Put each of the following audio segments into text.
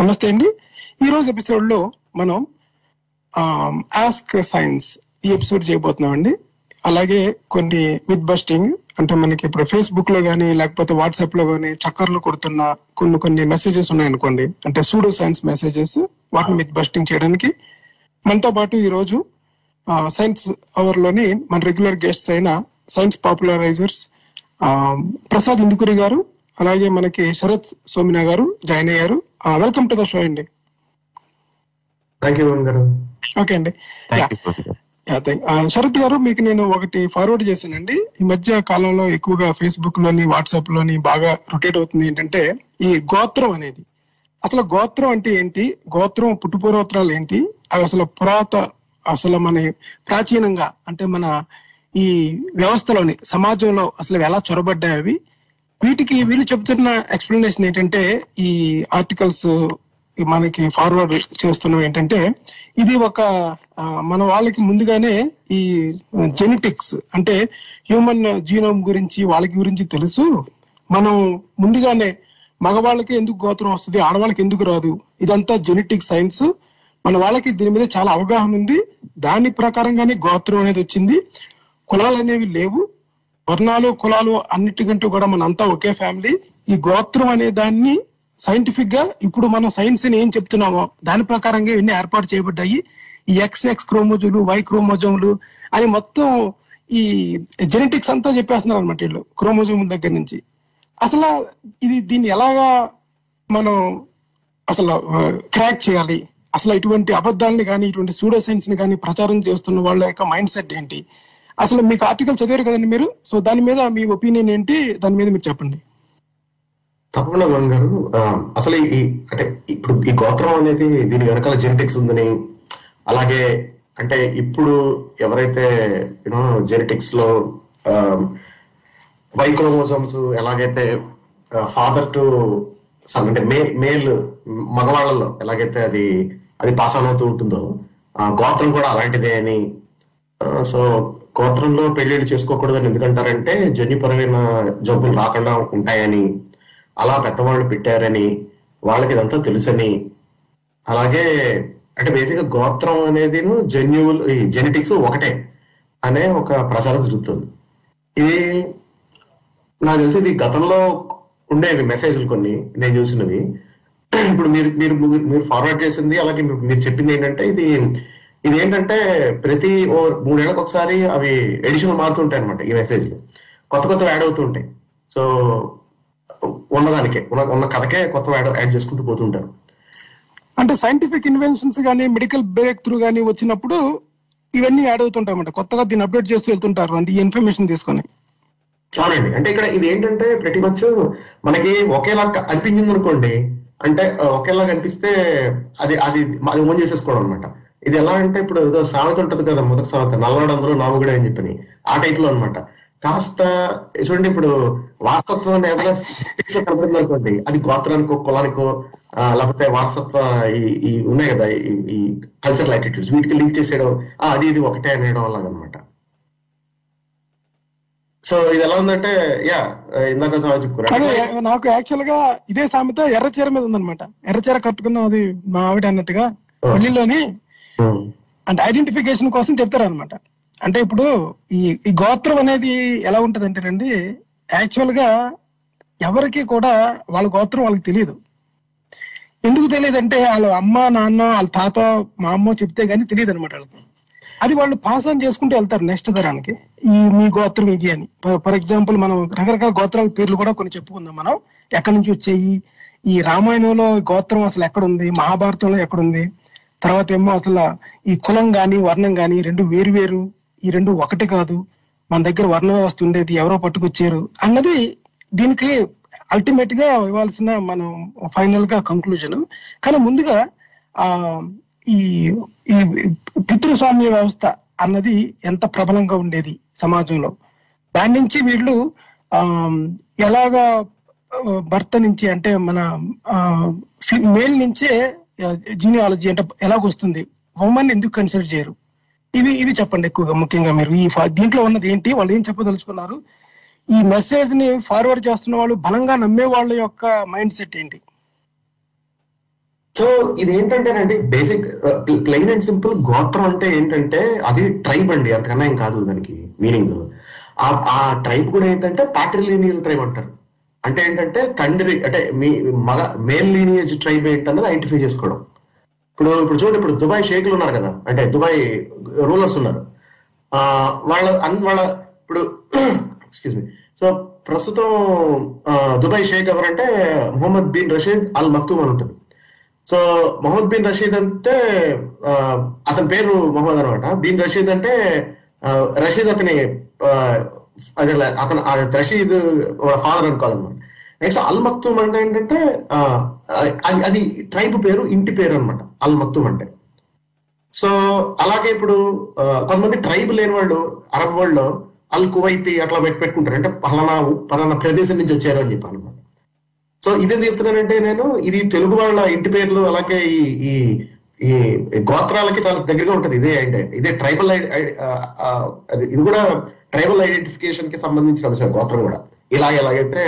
నమస్తే అండి. ఈ రోజు ఎపిసోడ్లో మనం ఆస్క్ సైన్స్ ఈ ఎపిసోడ్ చేయబోతున్నాం అండి అలాగే కొన్ని విత్ బస్టింగ్ అంటే మనకి ఇప్పుడు ఫేస్బుక్లో కానీ లేకపోతే వాట్సాప్లో కానీ చక్కర్లు కొడుతున్న కొన్ని కొన్ని మెసేజెస్ ఉన్నాయనుకోండి. అంటే సూడో సైన్స్ మెసేజెస్ వాటిని విత్ బస్టింగ్ చేయడానికి. మనతో పాటు ఈరోజు సైన్స్ అవర్లోని మన రెగ్యులర్ గెస్ట్స్ అయిన సైన్స్ పాపులరైజర్స్ ప్రసాద్ ఇందుకురి గారు అలాగే మనకి శరత్ సోమినా గారు జాయిన్ అయ్యారు. వెల్కమ్ టు ద షో అండి. థ్యాంక్ యూ గారు. ఓకే అండి. శరత్ గారు మీకు నేను ఒకటి ఫార్వర్డ్ చేశానండి. ఈ మధ్య కాలంలో ఎక్కువగా ఫేస్బుక్లోని వాట్సాప్లోని బాగా రొటేట్ అవుతుంది ఏంటంటే ఈ గోత్రం అనేది. అసలు గోత్రం అంటే ఏంటి? గోత్రం పుట్టుపూర్వోత్తరాలు ఏంటి? అవి అసలు పురాత అసలు మన ప్రాచీనంగా అంటే మన ఈ వ్యవస్థలోని సమాజంలో అసలు ఎలా చొరబడ్డాయి అవి? వీటికి వీళ్ళు చెప్తున్న ఎక్స్ప్లెనేషన్ ఏంటంటే ఈ ఆర్టికల్స్ మనకి ఫార్వర్డ్ చేస్తున్నవి ఏంటంటే ఇది ఒక మన వాళ్ళకి ముందుగానే ఈ జెనెటిక్స్ అంటే హ్యూమన్ జీనోమ్ గురించి వాళ్ళకి గురించి తెలుసు. మనం ముందుగానే మగవాళ్ళకి ఎందుకు గోత్రం వస్తుంది ఆడవాళ్ళకి ఎందుకు రాదు ఇదంతా జెనెటిక్ సైన్స్ మన వాళ్ళకి దీని మీద చాలా అవగాహన ఉంది. దాని ప్రకారంగానే గోత్రం అనేది వచ్చింది. కులాలు అనేవి లేవు. వర్ణాలు కులాలు అన్నిటికంటూ కూడా మనంతా ఒకే ఫ్యామిలీ ఈ గోత్రం అనే దాన్ని సైంటిఫిక్గా ఇప్పుడు మనం సైన్స్ని ఏం చెప్తున్నామో దాని ప్రకారంగా ఇవన్నీ ఏర్పాటు చేయబడ్డాయి. ఈ ఎక్స్ ఎక్స్ క్రోమోజోలు వై క్రోమోజోములు అని మొత్తం ఈ జెనెటిక్స్ అంతా చెప్పేస్తున్నారు అనమాట వీళ్ళు క్రోమోజోమ్ దగ్గర నుంచి. అసలు ఇది దీన్ని ఎలాగా మనం అసలు క్రాక్ చేయాలి? అసలు ఇటువంటి అబద్ధాలని కానీ ఇటువంటి సూడో సైన్స్ని కానీ ప్రచారం చేస్తున్న వాళ్ళ యొక్క మైండ్ సెట్ ఏంటి? అసలు మీకు ఆర్టికల్ చదివారు కదండి మీరు? సో దాని మీద మీ ఒపీనియన్ ఏంటి? దాని మీద మీరు చెప్పండి. తప్పకుండా గారు. అసలు ఈ అంటే ఇప్పుడు ఈ గోత్రం అనేది దీని వెనకాల జెనెటిక్స్ ఉందని అలాగే అంటే ఇప్పుడు ఎవరైతే యూనో జెనెటిక్స్లో వైక్రోమోజోమ్స్ ఎలాగైతే ఫాదర్ టు సన్ అంటే మే మేల్ మగవాళ్ళలో ఎలాగైతే అది అది పాస్ ఆన్ అవుతూ ఉంటుందో గోత్రం కూడా అలాంటిదే అని సో గోత్రంలో పెళ్ళిళ్ళు చేసుకోకూడదని ఎందుకంటారంటే జన్యుపరమైన జబ్బులు రాకుండా ఉంటాయని అలా పెద్దవాళ్ళు పెట్టారని వాళ్ళకి ఇదంతా తెలుసని. అలాగే అంటే బేసిక్ గోత్రం అనేది జన్యువులు ఈ జెనెటిక్స్ ఒకటే అనే ఒక ప్రచారం జరుగుతుంది. ఇది నాకు తెలిసి ఇది గతంలో ఉండేవి మెసేజ్లు కొన్ని నేను చూసినవి. ఇప్పుడు మీరు మీరు మీరు ఫార్వర్డ్ చేసింది అలాగే మీరు- మీరు చెప్పింది ఏంటంటే ఇది ఇది ఏంటంటే ప్రతి ఓ మూడేళ్ళకి ఒకసారి అవి ఎడిషన్ మారుతుంటాయి అనమాట ఈ మెసేజ్లు కొత్త కొత్త యాడ్ అవుతుంటాయి. సో ఉన్నదానికే ఉన్న ఉన్న కథకే కొత్త యాడ్ యాడ్ చేసుకుంటూ పోతుంటారు. అంటే సైంటిఫిక్ ఇన్వెన్షన్స్ కానీ మెడికల్ బ్రేక్ త్రూ కానీ వచ్చినప్పుడు ఇవన్నీ యాడ్ అవుతుంటాయన్నమాట కొత్తగా దీన్ని అప్డేట్ చేస్తూ వెళ్తుంటారు అంటే ఈ ఇన్ఫర్మేషన్ తీసుకొని. అవునండి. అంటే ఇక్కడ ఇది ఏంటంటే ప్రతి మచ్ మనకి ఒకేలా అనిపించింది అనుకోండి అంటే ఒకేలా కనిపిస్తే అది అది అది ఓన్ చేసేసుకోవడం అనమాట ఇది ఎలా అంటే ఇప్పుడు ఏదో సామెత ఉంటది కదా మొదటి సామెత నల్లవాడు అందరూ నాముగుడే అని చెప్పని ఆ టైప్లో అనమాట కాస్త చూడండి ఇప్పుడు వారసత్వం ఏదైనా కనపడింది అనుకోండి అది గోత్రానికో కులానికో లేకపోతే వారసత్వ ఈ ఉన్నాయి కదా ఈ కల్చరల్ యాటిట్యూడ్స్ వీటికి లింక్ చేసేయడం ఆ, అది ఇది ఒకటే అనేయడం అలాగనమాట సో ఇది ఎలా ఉందంటే యా ఇందాక నాకు యాక్చువల్గా ఇదే సామెత ఎర్ర చీర మీద ఉందన్నమాట. ఎర్ర చీర కట్టుకున్నాం అది మా ఆవిడ అన్నట్టుగా. పెళ్ళిలోని Hmm. అంటే ఐడెంటిఫికేషన్ కోసం చెప్తారన్నమాట. అంటే ఇప్పుడు ఈ ఈ గోత్రం అనేది ఎలా ఉంటది అంటేనండి యాక్చువల్గా ఎవరికి కూడా వాళ్ళ గోత్రం వాళ్ళకి తెలియదు ఎందుకు తెలియదు అంటే వాళ్ళ అమ్మ నాన్న వాళ్ళ తాత మా అమ్మ చెప్తే గానీ తెలియదు అనమాట వాళ్ళకి. అది వాళ్ళు పాస్ ఆన్ చేసుకుంటూ వెళ్తారు నెక్స్ట్ తరానికి. ఈ మీ గోత్రం ఇది అని. ఫర్ ఎగ్జాంపుల్ మనం రకరకాల గోత్రాల పేర్లు కూడా కొన్ని చెప్పుకుందాం మనం. ఎక్కడి నుంచి వచ్చాయి? ఈ రామాయణంలో గోత్రం అసలు ఎక్కడుంది? మహాభారతంలో ఎక్కడుంది? తర్వాత ఏమో అసలు ఈ కులం కానీ వర్ణం కానీ రెండు వేరు వేరు ఈ రెండు ఒకటి కాదు. మన దగ్గర వర్ణ వ్యవస్థ ఉండేది ఎవరో పట్టుకొచ్చారు అన్నది దీనికి అల్టిమేట్గా ఇవ్వాల్సిన మనం ఫైనల్గా కంక్లూజన్ కానీ ముందుగా ఆ ఈ ఈ పితృస్వామ్య వ్యవస్థ అన్నది ఎంత ప్రబలంగా ఉండేది సమాజంలో. దాని నుంచి వీళ్ళు ఆ ఎలాగా భర్త నుంచి అంటే మన మేల్ నుంచే జీనియాలజీ అంటే ఎలాగొస్తుంది? ఉమెన్ ఎందుకు కన్సిడర్ చేయరు? ఇవి ఇవి చెప్పండి ఎక్కువగా ముఖ్యంగా మీరు. ఈ దీంట్లో ఉన్నది ఏంటి? వాళ్ళు ఏం చెప్పదలుచుకున్నారు? ఈ మెసేజ్ని ఫార్వర్డ్ చేస్తున్న వాళ్ళు బలంగా నమ్మే వాళ్ళ యొక్క మైండ్ సెట్ ఏంటి సో ఇది ఏంటంటేనండి బేసిక్ ప్లెయిన్ అండ్ సింపుల్ గోత్రం అంటే ఏంటంటే అది ట్రైబ్ అండి. అంతకన్నా ఏం కాదు దానికి మీనింగ్ ఆ ట్రైబ్ కూడా ఏంటంటే ప్యాట్రిలీనియల్ ట్రైబ్ అంటారు. అంటే ఏంటంటే తండ్రి అంటే మీ మగ మేల్ లీనియేజ్ ట్రైబ్ ఏంటన్నది ఐడెంటిఫై చేసుకోవడం. ఇప్పుడు ఇప్పుడు చూడండి ఇప్పుడు దుబాయ్ షేక్లు ఉన్నారు కదా అంటే దుబాయ్ రూలర్స్ ఉన్నారు. ఆ వాళ్ళ అన్ వాళ్ళ ఇప్పుడు ఎక్స్క్యూజ్ మీ సో ప్రస్తుతం దుబాయ్ షేక్ ఎవరంటే Mohammed bin Rashid Al Maktoum అని ఉంటుంది. సో మొహమ్మద్ బిన్ రషీద్ అంటే ఆ, అతని పేరు మొహమ్మద్ అనమాట బిన్ రషీద్ అంటే రషీద్ అతని అదే అతను రషీద్ ఫాదర్ అనుకోవాలన్నమాట నెక్స్ట్ అల్ మక్తూమ్ అంటే ఏంటంటే అది అది ట్రైబ్ పేరు ఇంటి పేరు అనమాట అల్ మక్తూమ్ అంటే. సో అలాగే ఇప్పుడు కొంతమంది ట్రైబ్ లేని వాళ్ళు అరబ్ వరల్డ్లో అల్ కువైతి అట్లా పెట్టి పెట్టుకుంటారు. అంటే పలానా పలానా ప్రదేశం నుంచి వచ్చారు అని చెప్పి అనమాట సో ఇదేం చెప్తున్నానంటే నేను ఇది తెలుగు వాళ్ళ ఇంటి పేర్లు అలాగే ఈ ఈ గోత్రాలకి చాలా దగ్గరగా ఉంటది. ఇదే అంటే ఇదే ట్రైబల్ ఇది కూడా ట్రైబల్ ఐడెంటిఫికేషన్కి సంబంధించిన అంశం గోత్రం కూడా. ఇలా ఎలాగైతే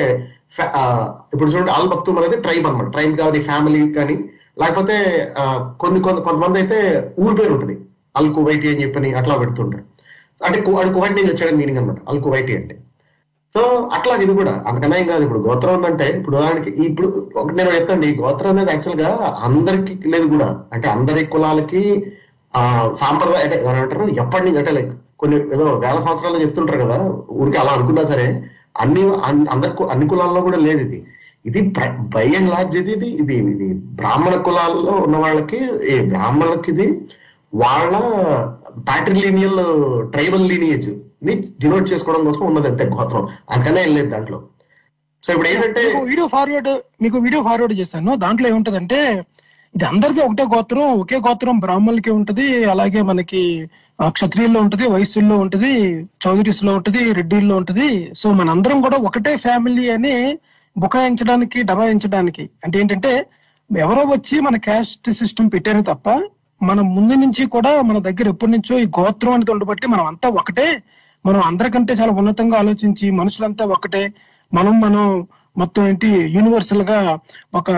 ఇప్పుడు చూడండి ఆల్ భక్తులు అనేది ట్రైబ్ అన్నమాట. ట్రైబ్ కానీ ఫ్యామిలీ కానీ లేకపోతే కొన్ని కొంత కొంతమంది అయితే ఊరి పేరు ఉంటుంది. అల్ కువైటీ అని చెప్పని అట్లా పెడుతుంటారు. అంటే అది కువైట్ నుంచి వచ్చాడని మీనింగ్ అనమాట అల్ కువైటీ అంటే. సో అట్లా ఇది కూడా. అంతకన్నా ఏం కాదు. ఇప్పుడు గోత్రం ఉందంటే ఇప్పుడు దానికి ఇప్పుడు ఒక నేను చెప్తాండి ఈ గోత్రం అనేది యాక్చువల్గా అందరికి లేదు కూడా. అంటే అందరి కులాలకి ఆ సాంప్రదాయ అంటే దాని ఎప్పటి నుంచి అంటే లైక్ కొన్ని ఏదో వేల సంవత్సరాలు చెప్తుంటారు కదా. ఊరికి అలా అనుకున్నా సరే అన్ని అన్- అందరి అన్ని కులాల్లో కూడా లేదు ఇది. ఇది బై అండ్ లార్జ్ ఇది ఇది ఇది ఇది బ్రాహ్మణ కులాల్లో ఉన్న వాళ్ళకి ఈ బ్రాహ్మణులకి ఇది వాళ్ళ ప్యాట్రిలీనియల్ ట్రైబల్ లీనియేజ్ ని డినోట్ చేసుకోవడం కోసం ఉన్నది అంతే గోత్రం. అంతకనే లేదు దాంట్లో. సో ఇప్పుడు ఏంటంటే వీడియో ఫార్వర్డ్ మీకు వీడియో ఫార్వర్డ్ చేశాను. దాంట్లో ఏముంటదంటే ఇది అందరిది ఒకటే గోత్రం ఒకే గోత్రం బ్రాహ్మణులకి ఉంటది అలాగే మనకి క్షత్రియుల్లో ఉంటది వైశ్యుల్లో ఉంటది చౌదరీస్లో ఉంటది రెడ్డిల్లో ఉంటది. సో మనందరం కూడా ఒకటే ఫ్యామిలీ అని బుకాయించడానికి దబాయించడానికి. అంటే ఏంటంటే ఎవరో వచ్చి మన క్యాస్ట్ సిస్టమ్ పెట్టారు తప్ప మనం ముందు నుంచి కూడా మన దగ్గర ఎప్పటి నుంచో ఈ గోత్రం అనేది ఉండబట్టి మనం అంతా ఒకటే మనం అందరికంటే చాలా ఉన్నతంగా ఆలోచించి మనుషులంతా ఒకటే. మనం మనం మొత్తం ఏంటి యూనివర్సల్గా ఒక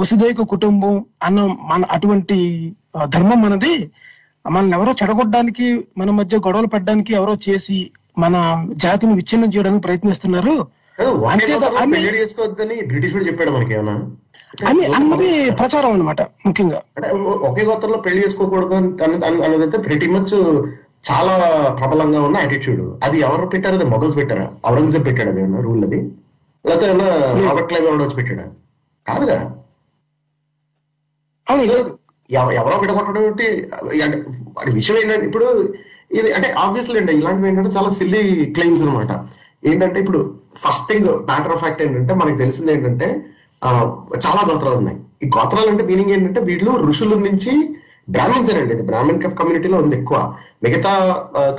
వసుదైక కుటుంబం అన్న మన అటువంటి ధర్మం మనది. మనల్ని ఎవరో చెడగొట్టడానికి మన మధ్య గొడవలు పడడానికి ఎవరో చేసి మన జాతిని విచ్ఛిన్నం చేయడానికి ప్రయత్నిస్తున్నారు. బ్రిటిష్ వాడు చెప్పాడు మనకి ఏమన్నా అని అన్నది ప్రచారం అన్నమాట ముఖ్యంగా. అంటే ఒకే గోత్రంలో పెళ్ళి చేసుకోకూడదు అని- అన్న- అన్న- అన్నదైతే ప్రతి మచ్ చాలా ప్రబలంగా ఉన్న యాటిట్యూడ్ అది ఎవరు పెట్టారు? అది మొఘల్స్ పెట్టారా? ఔరంగజేబ్ పెట్టాడు అది ఏమన్నా రూల్ అది? లేకపోతే ఏమన్నా రాబర్ట్ వచ్చి పెట్టాడా? కాదుగా. ఎవరో విడగొట్టడం అంటే వాడి విషయం ఏంటంటే ఇప్పుడు ఇది అంటే ఆబ్వియస్లీ అండి ఇలాంటివి ఏంటంటే చాలా సిల్లీ క్లెయిమ్స్ అనమాట ఏంటంటే ఇప్పుడు first thing matter of fact ఏంటంటే మనకి తెలిసింది ఏంటంటే చాలా గోత్రాలు ఉన్నాయి. ఈ గోత్రాలు అంటే మీనింగ్ ఏంటంటే వీళ్ళు ఋషుల నుంచి బ్రాహ్మిన్స్ అండి ఇది బ్రాహ్మణ్ కమ్యూనిటీలో ఉంది ఎక్కువ. మిగతా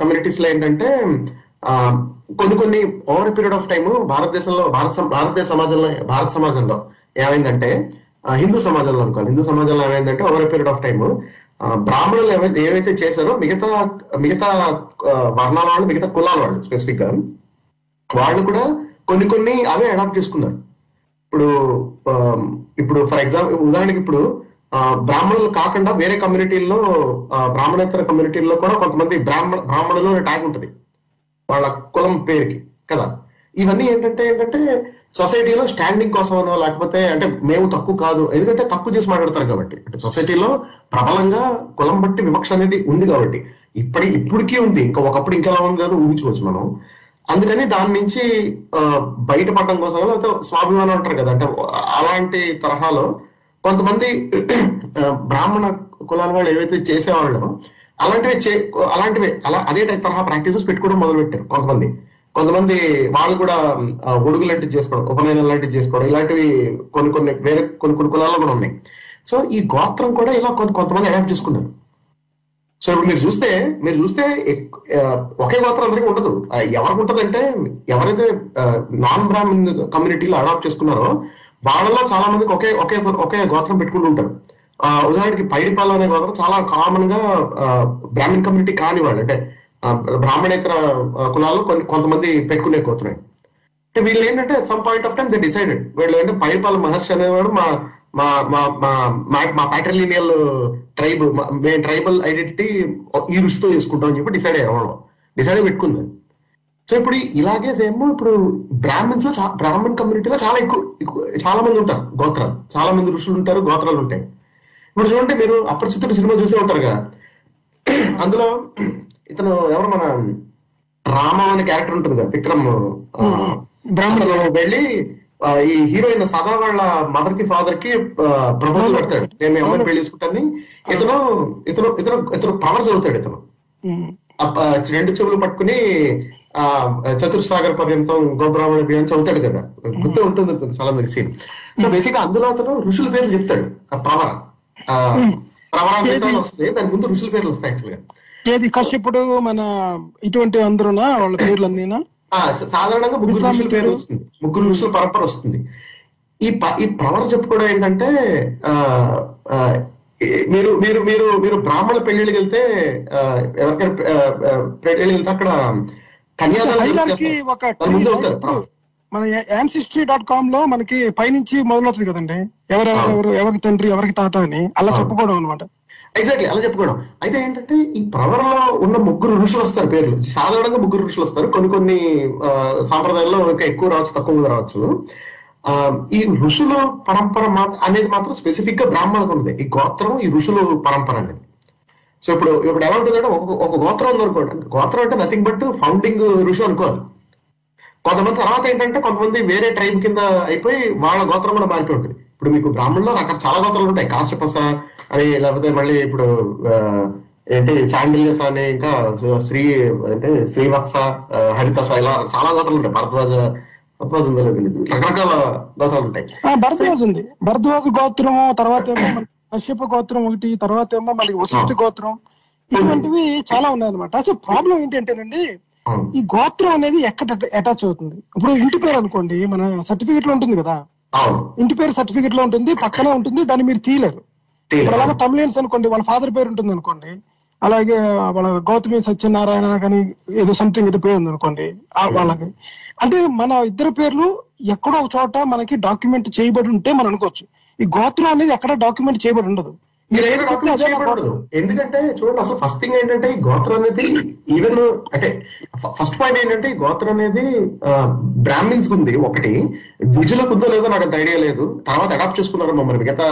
కమ్యూనిటీస్లో ఏంటంటే ఆ, కొన్ని కొన్ని ఓవర్ పీరియడ్ ఆఫ్ టైం భారతదేశంలో భారత భారతీయ భారతదేశ సమాజంలో భారత సమాజంలో ఏమైందంటే హిందూ సమాజంలో అనుకోవాలి. హిందూ సమాజంలో ఏమైందంటే ఓవర్ పీరియడ్ ఆఫ్ టైం బ్రాహ్మణులు ఏవైతే ఏవైతే చేశారో మిగతా మిగతా వర్ణాల వాళ్ళు మిగతా కులాల వాళ్ళు స్పెసిఫిక్గా వాళ్ళు కూడా కొన్ని కొన్ని అవే అడాప్ట్ చేసుకున్నారు. ఇప్పుడు ఆ, ఇప్పుడు ఫర్ ఎగ్జాంపుల్ ఉదాహరణకి ఇప్పుడు బ్రాహ్మణులు కాకుండా వేరే కమ్యూనిటీల్లో బ్రాహ్మణేతర కమ్యూనిటీల్లో కూడా కొంతమంది బ్రాహ్మణ బ్రాహ్మణులు అనే ట్యాగ్ ఉంటుంది. వాళ్ళ కులం పేరుకి కదా? ఇవన్నీ ఏంటంటే ఏంటంటే సొసైటీలో స్టాండింగ్ కోసమనో లేకపోతే అంటే మేము తక్కువ కాదు ఎందుకంటే తక్కువ చేసి మాట్లాడతారు కాబట్టి. అంటే సొసైటీలో ప్రబలంగా కులం బట్టి వివక్ష అనేది ఉంది కాబట్టి. ఇప్పటి ఇప్పటికీ ఉంది. ఇంకా ఒకప్పుడు ఇంకెలా ఉంది కాదు ఊహించుకోవచ్చు మనం. అందుకని దాని నుంచి బయటపడడం కోసం లేకపోతే స్వాభిమానం అంటారు కదా? అంటే అలాంటి తరహాలో కొంతమంది బ్రాహ్మణ కులాల వాళ్ళు ఏవైతే చేసేవాళ్ళు అలాంటివి చే అలాంటివి అలా అదే టైప్ తరహా ప్రాక్టీసెస్ పెట్టుకోవడం మొదలు పెట్టారు కొంతమంది. కొంతమంది వాళ్ళు కూడా ఉడుగు ఒడుగు లాంటివి చేసుకోవడం ఉపనయనం లాంటివి చేసుకోవడం ఇలాంటివి కొన్ని కొన్ని వేరే కొన్ని కొన్ని కులాల్లో కూడా ఉన్నాయి. సో ఈ గోత్రం కూడా ఇలా కొంత కొంతమంది అడాప్ట్ చేసుకున్నారు. సో ఇప్పుడు మీరు చూస్తే మీరు చూస్తే ఒకే గోత్రం అందరికీ ఉండదు. ఎవరికి ఉంటదంటే ఎవరైతే నాన్ బ్రాహ్మణ్ కమ్యూనిటీలో అడాప్ట్ చేసుకున్నారో వాళ్ళలో చాలా మందికి ఒకే ఒకే ఒకే గోత్రం పెట్టుకుంటూ ఉంటారు. ఆ, ఉదాహరణకి పైడిపాలు అనే గోత్రం చాలా కామన్గా ఆ, బ్రాహ్మణ్ కమ్యూనిటీ కాని వాళ్ళు అంటే బ్రాహ్మణేతర కులాల్లో కొన్ని కొంతమంది పెట్టుకునే గోత్రమే. అంటే వీళ్ళు ఏంటంటే some point of time they decided వీళ్ళు ఏంటంటే పైడిపాల మహర్షి అనేవాడు మా మా మా మా మా- మా ప్యాట్రలీనియల్ ట్రైబ్ మేము ట్రైబల్ ఐడెంటిటీ ఈ రుచితో చేసుకుంటాం అని చెప్పి డిసైడ్ అయ్యారు. వాళ్ళు డిసైడ్ పెట్టుకుంది. సో ఇప్పుడు ఇలాగే సేమ్ ఇప్పుడు బ్రాహ్మణ్స్లో బ్రాహ్మణ్ కమ్యూనిటీలో చాలా ఎక్కువ చాలా మంది ఉంటారు గోత్రాలు చాలా మంది ఋషులు ఉంటారు గోత్రాలు ఉంటాయి. ఇప్పుడు చూడండి మీరు అపరిచితుడు సినిమా చూసే ఉంటారు కదా. అందులో ఇతను ఎవరు మన రామ అనే క్యారెక్టర్ ఉంటుంది కదా విక్రమ్ బ్రాహ్మణ వెళ్ళి ఈ హీరోయిన్ సదా వాళ్ళ మదర్కి ఫాదర్కి ప్రపోజల్ పెడతాడు. నేను అమ్మని పెళ్ళి చేసుకుంటాను ఇతను ఇతను ఇతను ఇతను పవర్స్ అవుతాడు ఇతను. రెండు చెవులు పట్టుకుని ఆ చతుర్సాగర్ పర్యంతం గోబ్రాహ్మణ బియ్యం చదువుతాడు కదా. గుర్తు ఉంటుంది చాలా మంది సీన్ సో బేసిక్ అందులో అతను ఋషుల పేర్లు చెప్తాడు. ఆ ప్రవర ఆ, ప్రవర? వస్తుంది దాని ముందు ఋషుల పేర్లు వస్తాయి యాక్చువల్గా ఏది కశ్యపుడు మన ఇటువంటి అందరునా? వాళ్ళ పేర్లు అందినా సాధారణంగా ముగ్గురు ఋషుల పేరు? వస్తుంది. ముగ్గురు ఋషుల పరంపర వస్తుంది. ఈ ప- ఈ ప్రవర చెప్పుకోవడం ఏంటంటే మీరు మీరు మీరు మీరు బ్రాహ్మణ పెళ్ళిళ్ళకి వెళ్తే ఎవరికైనా పెళ్ళిళ్ళకి వెళ్తే అక్కడ ఒక మన యాన్సిస్ట్రీ డాట్ కామ్లో మనకి పైనుంచి మొదలవుతుంది కదండి. ఎవరెవరు ఎవరు ఎవరికి తండ్రి ఎవరికి తాత అని అలా. చెప్పుకోవడం అనమాట ఎగ్జాక్ట్లీ అలా చెప్పుకోవడం. అయితే ఏంటంటే ఈ ప్రవరలో ఉన్న ముగ్గురు ఋషులు వస్తారు పేర్లు. సాధారణంగా ముగ్గురు ఋషులు వస్తారు. కొన్ని కొన్ని సాంప్రదాయాల్లో ఇంకా ఎక్కువ రావచ్చు తక్కువ రావచ్చు. ఆ, ఈ ఋషుల పరంపర అనేది మాత్రం స్పెసిఫిక్గా బ్రాహ్మణకు ఉంది ఈ గోత్రం ఈ ఋషులు పరంపర అనేది. సో ఇప్పుడు ఇప్పుడు ఎలా ఉంటుందంటే ఒక ఒక గోత్రం ఉంది అనుకోండి. గోత్రం అంటే నథింగ్ బట్ ఫౌండింగ్ ఋషి అనుకోవాలి. కొంతమంది తర్వాత ఏంటంటే కొంతమంది వేరే ట్రైబ్ కింద అయిపోయి వాళ్ళ గోత్రం కూడా మారిపోయి ఉంటుంది. ఇప్పుడు మీకు బ్రాహ్మణుల్లో రకాల చాలా గోత్రాలు ఉంటాయి. కాశ్యపస అని లేకపోతే మళ్ళీ ఇప్పుడు ఏంటి శాండిల్యస్ అని ఇంకా శ్రీ అంటే శ్రీవత్స హరితస ఇలా చాలా గోత్రాలు ఉంటాయి. భరద్వాజ భరద్వాజ రకరకాల గోత్రాలు ఉంటాయి. భరద్వాజ ఉంది. భరద్వాజ గోత్రం తర్వాత కశ్యప గోత్రం ఒకటి తర్వాత ఏమో మనకి వశిష్ఠ గోత్రం. ఇటువంటివి చాలా ఉన్నాయన్నమాట. అసలు ప్రాబ్లం ఏంటంటేనండి. ఈ గోత్రం అనేది ఎక్కడ అటాచ్ అవుతుంది? ఇప్పుడు ఇంటి పేరు అనుకోండి మన సర్టిఫికెట్లో ఉంటుంది కదా. ఇంటి పేరు సర్టిఫికెట్లో ఉంటుంది పక్కనే ఉంటుంది దాన్ని మీరు తీయలేరు. ఇప్పుడు అలాగే తమిళన్స్ అనుకోండి వాళ్ళ ఫాదర్ పేరు ఉంటుంది అనుకోండి అలాగే వాళ్ళ గౌతమి సత్యనారాయణ కానీ ఏదో సంథింగ్ ఏదో పేరు ఉంది అనుకోండి వాళ్ళకి. అంటే మన ఇద్దరు పేర్లు ఎక్కడో ఒక చోట మనకి డాక్యుమెంట్ చేయబడి ఉంటే మనం అనుకోవచ్చు. ఈ గోత్రం అనేది ఎక్కడ డాక్యుమెంట్ చేయబడి ఉండదు. ఎందుకంటే చూడండి అసలు ఫస్ట్ థింగ్ ఏంటంటే ఈ గోత్రం అనేది ఈవెన్ అంటే ఫస్ట్ పాయింట్ ఏంటంటే ఈ గోత్రం అనేది బ్రాహ్మిన్స్ ఉంది ఒకటి. ద్విజులకు ఉందో లేదో నాకు అంత ఐడియా లేదు. తర్వాత అడాప్ట్ చేసుకున్నారు మరి మిగతా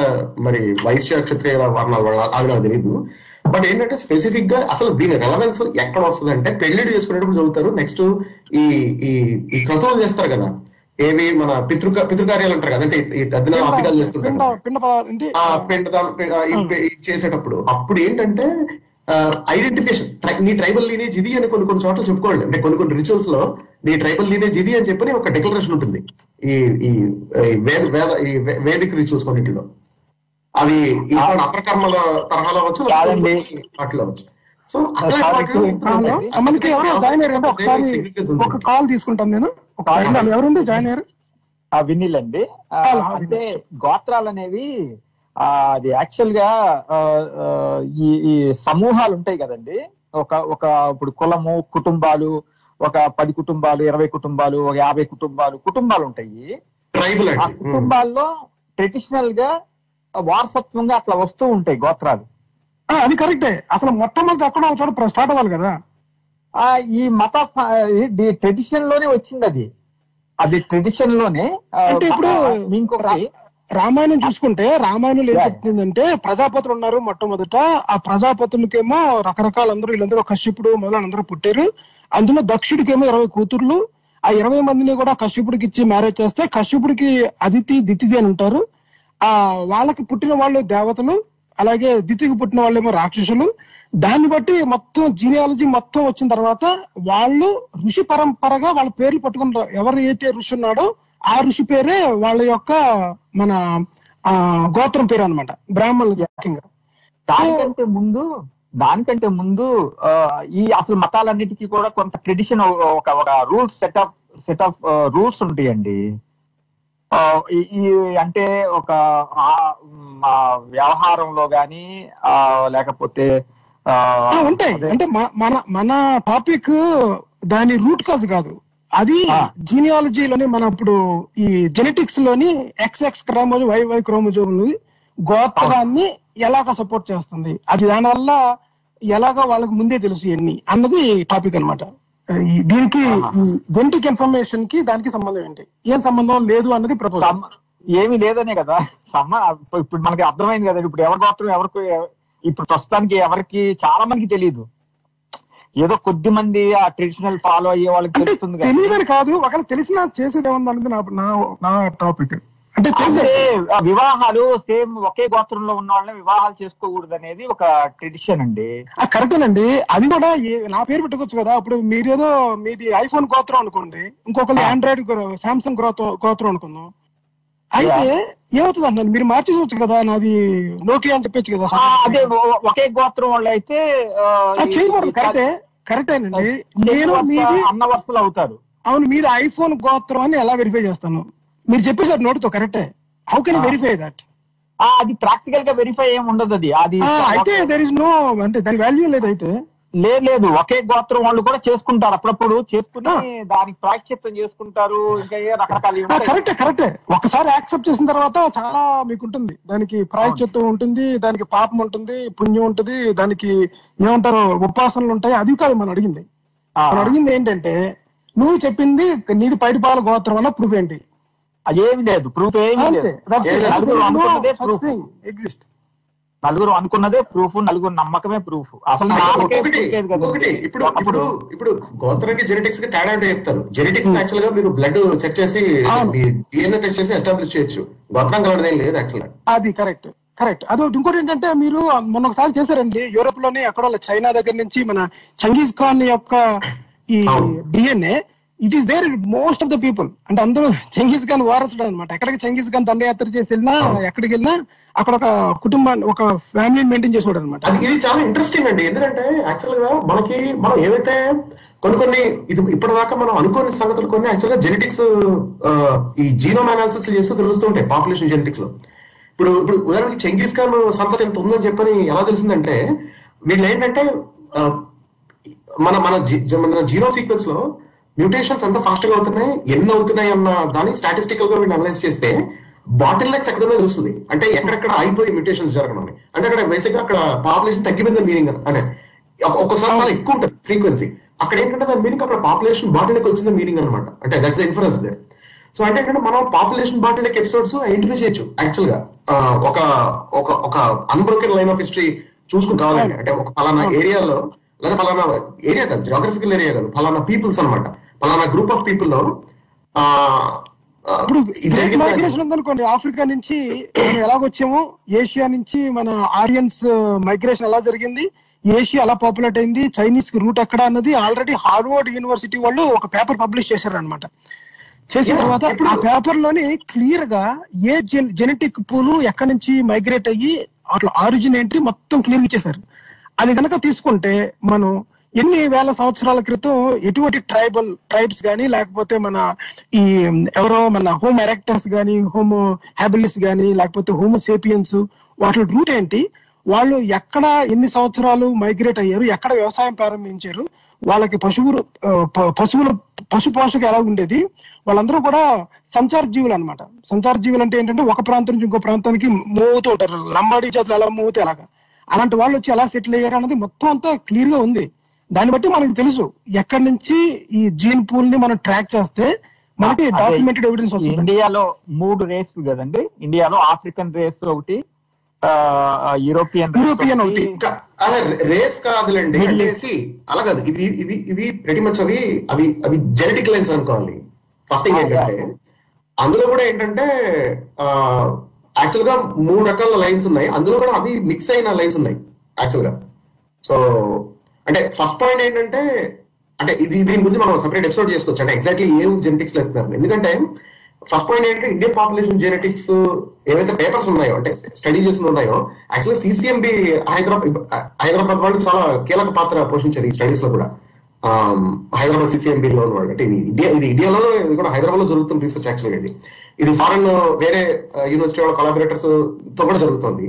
మరి వైశ్య క్షత్రియ వర్ణాల అది నాకు తెలియదు బట్ ఏంటంటే స్పెసిఫిక్గా అసలు దీని రెలవెన్స్ ఎక్కడ వస్తుంది అంటే పెళ్ళిళ్ళు చేసుకునేటప్పుడు చదువుతారు నెక్స్ట్ ఈ ఈ ఈ క్రతువులు చేస్తారు కదా. ఏవి మన పితృ పితృకార్యాలు అంటారు కదా అంటే ఈ అదిన అభిగాలు చేస్తుంటారు పిండ కదా. పిండ పదార్థం అంటే ఆ పిండదానం పి- ఆ. ఇది పి- ఇది చేసేటప్పుడు అప్పుడు ఏంటంటే ఐడెంటిఫికేషన్ నీ ట్రైబల్ లీనేజ్ ఇది అని కొన్ని కొన్ని చోట్ల చెప్పుకోండి అంటే కొన్ని కొన్ని రిచువల్స్లో నీ ట్రైబల్ లీనేజ్ ఇది అని చెప్పని ఒక డిక్లరేషన్ ఉంటుంది. ఈ ఈ వేద వేద ఈ వేదిక రిచువల్స్ కొన్నిటిలో. అవి అప్రకర్మల తరహాలో అవ్వచ్చు కాదండి. వాటిలో అవ్వచ్చు. సో మనకి ఎవరో జాయిన్ అయ్యారు ఒకసారి ఒక కాల్ తీసుకుంటాను నేను. జాయిన్ అయ్యారు? ఆ ఆ, చాలా అంటే గోత్రాలు అనేవి ఆ, అది యాక్చువల్గా ఈ ఈ సమూహాలు ఉంటాయి కదండి. ఒక ఒక ఇప్పుడు కులము కుటుంబాలు ఒక పది కుటుంబాలు ఇరవై కుటుంబాలు ఒక యాభై కుటుంబాలు కుటుంబాలు ఉంటాయి. ట్రైబల్ ఆ అండి. కుటుంబాల్లో ట్రెడిషనల్గా వారసత్వంగా అట్లా వస్తూ ఉంటాయి గోత్రాలు. అది కరెక్టే అసలు మొట్టమొదటి ఎక్కడో ఒక చోట స్టార్ట్ అవ్వాలి కదా. ఆ ఈ మత ట్రెడిషన్లోనే వచ్చింది అది. అది ట్రెడిషన్లోనే అంటే ఇప్పుడు ఇంకొకటి. రామాయణం చూసుకుంటే రామాయణంలో ఏం. చెప్తుందంటే ప్రజాపతులు ఉన్నారు మొట్టమొదట. ఆ ప్రజాపతులకేమో రకరకాల అందరూ వీళ్ళందరూ కశ్యపుడు మొదలు అందరూ పుట్టారు. అందులో దక్షుడికేమో ఇరవై కూతుర్లు. ఆ ఇరవై మందిని కూడా కశ్యపుడికి ఇచ్చి మ్యారేజ్ చేస్తే కశ్యపుడికి అదితి దితిది అని ఉంటారు. ఆ వాళ్ళకి పుట్టిన వాళ్ళు దేవతలు. అలాగే దితికి పుట్టిన వాళ్ళేమో రాక్షసులు. దాన్ని బట్టి మొత్తం జీనియాలజీ మొత్తం వచ్చిన తర్వాత వాళ్ళు ఋషి పరంపరగా వాళ్ళ పేర్లు పట్టుకున్నారు ఎవరు అయితే ఋషి ఉన్నాడో ఆ ఋషి పేరే వాళ్ళ యొక్క మన ఆ గోత్రం పేరు అనమాట బ్రాహ్మణులు ముఖ్యంగా దానికంటే ముందు దానికంటే ముందు ఆ, ఈ అసలు మతాలన్నిటికీ కూడా కొంత ట్రెడిషన్ ఒక ఒక rules setup set of rules ఉంటాయండి. ఆ, ఈ- అంటే ఒక వ్యవహారంలో గాని ఆ, లేకపోతే ఉంటాయి. అంటే మన- మన టాపిక్ దాని రూట్ కాజ్ కాదు. అది. జీనియాలజీలోని మన ఇప్పుడు ఈ జెనెటిక్స్లోని X X chromosome Y Y chromosome గోత్రాన్ని ఎలాగ సపోర్ట్ చేస్తుంది? అది దానివల్ల ఎలాగ వాళ్ళకి ముందే తెలుసు ఎన్ని అన్నది టాపిక్ అనమాట దీనికి జెనెటిక్ ఇన్ఫర్మేషన్కి దానికి సంబంధం ఏంటి? ఏం సంబంధం లేదు అన్నది ప్రపోజల్ సమ్మ- ఏమీ లేదనే కదా. ఇప్పుడు మనకి అర్థమైంది కదా. ఇప్పుడు ఎవరి గోత్రం ఎవరికి ఇప్పుడు ప్రస్తుతానికి ఎవరికి చాలా మందికి తెలియదు ఏదో కొద్ది మంది ఆ ట్రెడిషనల్ ఫాలో అయ్యే వాళ్ళకి తెలుస్తుంది తెలియదని కాదు ఒకవేళ తెలిసినా చేసేది ఏమన్నా అన్నది నా- నా టాపిక్ అంటే వివాహాలు సేమ్ ఒకే గోత్రంలో ఉన్న వాళ్ళని వివాహాలు చేసుకోకూడదు అనేది ఒక ట్రెడిషన్ అండి. కరెక్టేనండి అది కూడా నా పేరు పెట్టుకోవచ్చు కదా. ఇప్పుడు మీరేదో మీది ఐఫోన్ గోత్రం అనుకోండి ఇంకొకరి ఆండ్రాయిడ్ సామ్సంగ్ గోత్రం గోత్రం అనుకుందాం. అయితే ఏమవుతుంది అంటారు మీరు మార్చేసుకోవచ్చు కదా నాది నోకియా అని చెప్పొచ్చు కదా అదే ఒకే గోత్రం వాళ్ళు అయితే చేయకూడదు కరెక్టే కరెక్టేనండి చెల్లి నేను మీది అన్న వరుసలు అవుతారు. అవును మీది ఐఫోన్ గోత్రం అని ఎలా వెరిఫై చేస్తాను? మీరు చెప్పేసారు నోటితో కరెక్టే. How can. వెరిఫై దట్ అది ప్రాక్టికల్గా వెరిఫై ఏమి ఉండదు అది. అది అయితే దెర్ ఇస్ నో అంటే దాని వాల్యూ లేదు అయితే. లేదు లేదు ఒకే గోత్రం వాళ్ళు కూడా చేసుకుంటారు. అప్పుడప్పుడు చేసుకుని. దానికి ప్రాయశ్చిత్తం చేసుకుంటారు. ఇంకా రకరకాల ఆ, కరెక్టే కరెక్టే. ఒకసారి యాక్సెప్ట్ చేసిన తర్వాత చాలా మీకు ఉంటుంది దానికి ప్రాయశ్చిత్తం ఉంటుంది దానికి పాపం ఉంటుంది పుణ్యం ఉంటుంది దానికి ఏమంటారు ఉపాసనలు ఉంటాయి. అది కాదు మనం అడిగింది. మనం అడిగింది ఏంటంటే నువ్వు చెప్పింది నీది పైడిపాల గోత్రం అన్న ప్రూఫ్ ఏంటి? ఏమి లేదు. ప్రూఫ్ ఏమి ఎగ్జిస్ట్ నలుగురు అనుకున్నదే ప్రూఫ్ నలుగురు నమ్మకమే ప్రూఫ్ అసలు ఒకటి ఇప్పుడు ఇప్పుడు ఇప్పుడు గోత్రానికి జెనెటిక్స్కి తేడా అంటే చెప్తాను. జెనెటిక్స్ యాక్చువల్గా మీరు బ్లడ్ చెక్ చేసి. డిఎన్ఏ టెస్ట్ చేసి ఎస్టాబ్లిష్ చేయొచ్చు. గోత్రం కలవడం లేదు యాక్చువల్గా. అది కరెక్ట్ కరెక్ట్ అదో ఇంకోటి ఏంటంటే మీరు మొన్న ఒకసారి చేశారండి యూరోప్లోనే ఎక్కడో చైనా దగ్గర నుంచి మన చంగీజ్ ఖాన్ యొక్క ఈ. DNA it is there most of the people అంటే అందరూ చంగీజ్ ఖాన్ వారసుడు అనమాట ఎక్కడికి చంగీజ్ ఖాన్ దండయాత్ర చేసి వెళ్ళినా ఎక్కడికి వెళ్ళినా అక్కడ ఒక కుటుంబాన్ని ఒక ఫ్యామిలీని మెయింటైన్ చేసేవాడు అనమాట అది ఇది చాలా ఇంట్రెస్టింగ్ అండి. ఎందుకంటే యాక్చువల్గా మనకి మనం ఏవైతే కొన్ని కొన్ని ఇది ఇప్పటిదాకా మనం అనుకోని సంగతులు కొన్ని యాక్చువల్గా జెనెటిక్స్ ఈ జీనోమ్ అనాలిసిస్ చేస్తే తెలుస్తూ ఉంటాయి పాపులేషన్ జెనెటిక్స్లో. ఇప్పుడు ఇప్పుడు ఉదాహరణకి చెంగీస్ ఖాన్ సంతతి ఎంత ఉందని చెప్పని ఎలా తెలిసిందంటే వీళ్ళు ఏంటంటే మన మన జీ- మన జీరో సీక్వెన్స్లో మ్యూటేషన్స్ ఎంత ఫాస్ట్గా అవుతున్నాయి ఎన్ని అవుతున్నాయి అన్న దాన్ని స్టాటిస్టికల్గా వీళ్ళు అనలైజ్ చేస్తే బాటిల్ నెక్స్ ఎక్కడో తెలుస్తుంది. అంటే ఎక్కడెక్కడ అయిపోయి మ్యూటేషన్స్ జరగడం అని. అంటే అక్కడ బేసిక్ అక్కడ పాపులేషన్ తగ్గిపోయిందని మీనింగ్ అంటే ఒక్- ఒక్కోసారి చాలా ఎక్కువ ఉంటుంది ఫ్రీక్వెన్సీ అక్కడ ఏంటంటే దాని మీనింగ్ అక్కడ పాపులేషన్ బాటిల్ నెక్ వచ్చింది మీనింగ్ అనమాట అంటే దట్స్ ఇన్ఫరెన్స్ దే సో అంటే ఏంటంటే మనం population bottleneck episodes identify చేయొచ్చు యాక్చువల్గా. ఒక ఒక ఒక అన్బ్రోకెన్ లైన్ ఆఫ్ హిస్టరీ చూసుకుని కావాలండి అంటే ఒక ఫలానా ఏరియాలో లేదా ఫలానా ఏరియా కాదు జాగ్రఫికల్ ఏరియా కాదు ఫలానా పీపుల్స్ అన్నమాట. ఫలానా గ్రూప్ ఆఫ్ పీపుల్ ఇప్పుడు మైగ్రేషన్ ఉందనుకోండి ఆఫ్రికా నుంచి మనం ఎలాగొచ్చాము ఏషియా నుంచి మన ఆరియన్స్ మైగ్రేషన్ ఎలా జరిగింది ఏషియా ఎలా పాపులేట్ అయింది చైనీస్కి రూట్ ఎక్కడ అన్నది ఆల్రెడీ హార్వర్డ్ యూనివర్సిటీ వాళ్ళు ఒక పేపర్ పబ్లిష్ చేశారు అనమాట చేసిన తర్వాత ఇప్పుడు- ఆ పేపర్లోని క్లియర్గా ఏ జెనెటిక్ పూలు ఎక్కడి నుంచి మైగ్రేట్ అయ్యి అట్లా ఆరిజిన్ ఏంటి మొత్తం క్లియర్ ఇచ్చేసారు అది కనుక తీసుకుంటే మనం ఎన్ని వేల సంవత్సరాల క్రితం ఎటువంటి ట్రైబల్ ట్రైబ్స్ కానీ లేకపోతే మన ఈ ఎవరో మన హోమ్ ఎరెక్టర్స్ కానీ హోమ్ హ్యాబిలిస్ కానీ లేకపోతే హోమ్ సేపియన్స్ వాటి రూట్ ఏంటి? వాళ్ళు ఎక్కడ ఎన్ని సంవత్సరాలు మైగ్రేట్ అయ్యారు? ఎక్కడ వ్యవసాయం ప్రారంభించారు? వాళ్ళకి పశువులు పశువుల పశు పోషక ఎలా ఉండేది? వాళ్ళందరూ కూడా సంచార జీవులు అనమాట సంచార జీవులు అంటే ఏంటంటే ఒక ప్రాంతం నుంచి ఇంకో ప్రాంతానికి మూవ్ ఉంటారు. లంబాడి జాతులు ఎలా మూవ్ ఎలాగా? అలాగా అలాంటి వాళ్ళు వచ్చి ఎలా సెటిల్ అయ్యారు అన్నది మొత్తం అంతా క్లియర్గా ఉంది. దాన్ని బట్టి మనకి తెలుసు ఎక్కడి నుంచి ఈ జీన్ పూల్ని మనం ట్రాక్ చేస్తే మనకి. డాక్యుమెంటెడ్ ఎవిడెన్స్ వస్తుంది. ఇండియాలో మూడు రేసులు కదండి. ఇండియాలో ఆఫ్రికన్ రేస్ ఒకటి ఆ, యూరోపియన్ race యూరోపియన్ ఒకటి. అదే రేస్ కాదులేండి see, అలా కాదు ఇవి ఇవి ఇవి ప్రతి మచ్ అవి అవి అవి జెనెటిక్ లైన్స్ అనుకోవాలి. ఫస్ట్ థింగ్ ఏంటంటే. అందులో కూడా ఏంటంటే యాక్చువల్గా మూడు రకాల లైన్స్ ఉన్నాయి. అందులో కూడా అవి మిక్స్ అయిన లైన్స్ ఉన్నాయి యాక్చువల్గా. సో అంటే ఫస్ట్ పాయింట్ ఏంటంటే అంటే ఇది దీని గురించి మనం సెపరేట్ ఎపిసోడ్ చేసుకోవచ్చు. అంటే ఎగ్జాక్ట్లీ ఏం జెనెటిక్స్లో చెప్తున్నారు. ఎందుకంటే ఫస్ట్ పాయింట్ ఏంటంటే ఇండియన్ పాపులేషన్ జెనెటిక్స్ ఏవైతే పేపర్స్ ఉన్నాయో అంటే స్టడీ చేసిన ఉన్నాయో యాక్చువల్లీ సిసిఎంబి హైదరాబాద్ హైదరాబాద్ వాళ్ళు చాలా కీలక పాత్ర పోషించారు ఈ స్టడీస్లో కూడా. హైదరాబాద్ సిసిఎంబి లో ఉన్న అంటే ఇది ఇండియా ఇది ఇండియాలో ఇది కూడా హైదరాబాద్లో జరుగుతున్న రీసెర్చ్ యాక్చువల్గా ఇది. ఇది ఫారెన్ వేరే యూనివర్సిటీ వాళ్ళ కొలాబరేటర్స్తో కూడా జరుగుతుంది.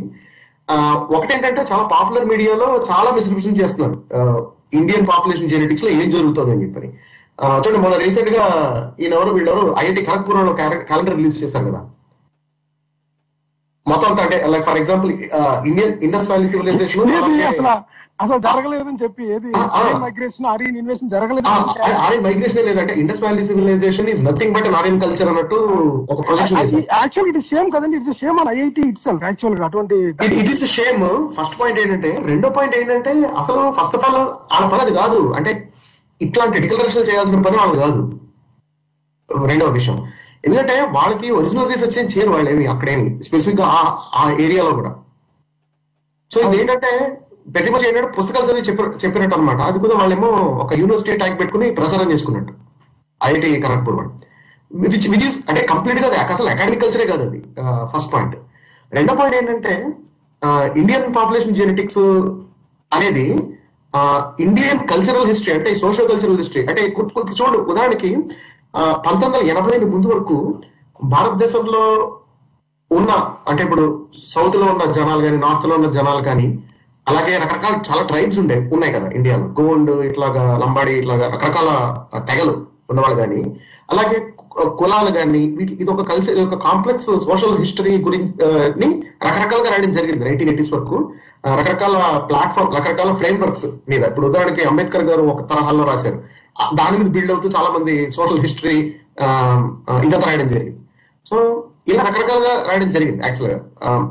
ఒకటేంటంటే చాలా పాపులర్ మీడియాలో చాలా మిస్రిప్షన్ చేస్తున్నారు. ఇండియన్ పాపులేషన్ జెనెటిక్స్లో ఏం జరుగుతుందని చెప్పని. ఆ, చూడండి మొన్న రీసెంట్గా ఈయనెవరు వీళ్ళెవరు ఐఐటి ఖరగ్పూర్లో క్యాలెండర్ రిలీజ్ చేశారు కదా. మొత్తం అంటే like for example Indian Indus Valley civilization అసలు అసలు జరగలేదని చెప్పి ఏది. మైగ్రేషన్ ఆరియన్ ఇన్వేషన్ జరగలేదు ఆర్యన్ మైగ్రేషన్ లేదంటే Indus valley civilisation is nothing but Aryan culture అన్నట్టు ఒక ప్రొజెక్షన్ యాక్చువల్ ఇట్ సేమ్ కదండి ఇట్స్ సేమ్ అని ఐఐటి ఇట్ సెల్ఫ్ యాక్చువల్గా అటువంటి it is shame first point ఏంటంటే రెండో పాయింట్ ఏంటంటే అసలు ఫస్ట్ ఆఫ్ ఆల్ వాళ్ళ పని అది కాదు. అంటే ఇట్లాంటి డిక్లరేషన్ చేయాల్సిన పని వాళ్ళది కాదు. రెండవ విషయం. ఎందుకంటే వాళ్ళకి ఒరిజినల్ రీసెర్చ్ ఏం చేయరు వాళ్ళు ఏమి అక్కడేమి స్పెసిఫిక్గా ఆ- ఆ ఏరియాలో కూడా. సో ఇది ఏంటంటే ప్రతి మచ్ ఏంటంటే పుస్తకాలు చదివి చెప్పి చెప్పినట్టు అనమాట అది కూడా వాళ్ళేమో ఒక యూనివర్సిటీ ట్యాగ్ పెట్టుకుని ప్రచారం చేసుకున్నట్టు. ఐఐటి ఖరగ్పూర్ వాళ్ళు. విచ్ విచ్ ఇస్ అంటే కంప్లీట్గా అది అసలు అకాడమిక్ కల్చరే కాదు అది ఫస్ట్ పాయింట్ రెండో పాయింట్ ఏంటంటే ఇండియన్ పాపులేషన్ జెనెటిక్స్ అనేది ఇండియన్ కల్చరల్ హిస్టరీ అంటే సోషల్ కల్చరల్ హిస్టరీ అంటే చూడు ఉదాహరణకి పంతొమ్మిది వందల ఎనభై ముందు వరకు భారతదేశంలో ఉన్న అంటే ఇప్పుడు సౌత్లో ఉన్న జనాలు కానీ నార్త్లో ఉన్న జనాలు కానీ అలాగే రకరకాల చాలా ట్రైబ్స్ ఉండే ఉన్నాయి కదా ఇండియాలో. గోండ్ ఇట్లాగా లంబాడి ఇట్లాగా రకరకాల తెగలు ఉన్నవాళ్ళు కానీ అలాగే కులాలు కానీ వీటి ఇది ఒక కల్చర్ ఇది ఒక కాంప్లెక్స్ సోషల్ హిస్టరీ గురించి రకరకాలుగా రాయడం జరిగింది నైన్టీన్ ఎయిటీస్ వరకు. రకరకాల ప్లాట్ఫామ్ రకరకాల ఫ్రేమ్ వర్క్స్ మీద. ఇప్పుడు ఉదాహరణకి అంబేద్కర్ గారు ఒక తరహాలో రాశారు. దాని మీద బిల్డ్ అవుతూ చాలా మంది సోషల్ హిస్టరీ ఇదంతా రాయడం జరిగింది. సో ఇలా రకరకాలుగా రాయడం జరిగింది యాక్చువల్గా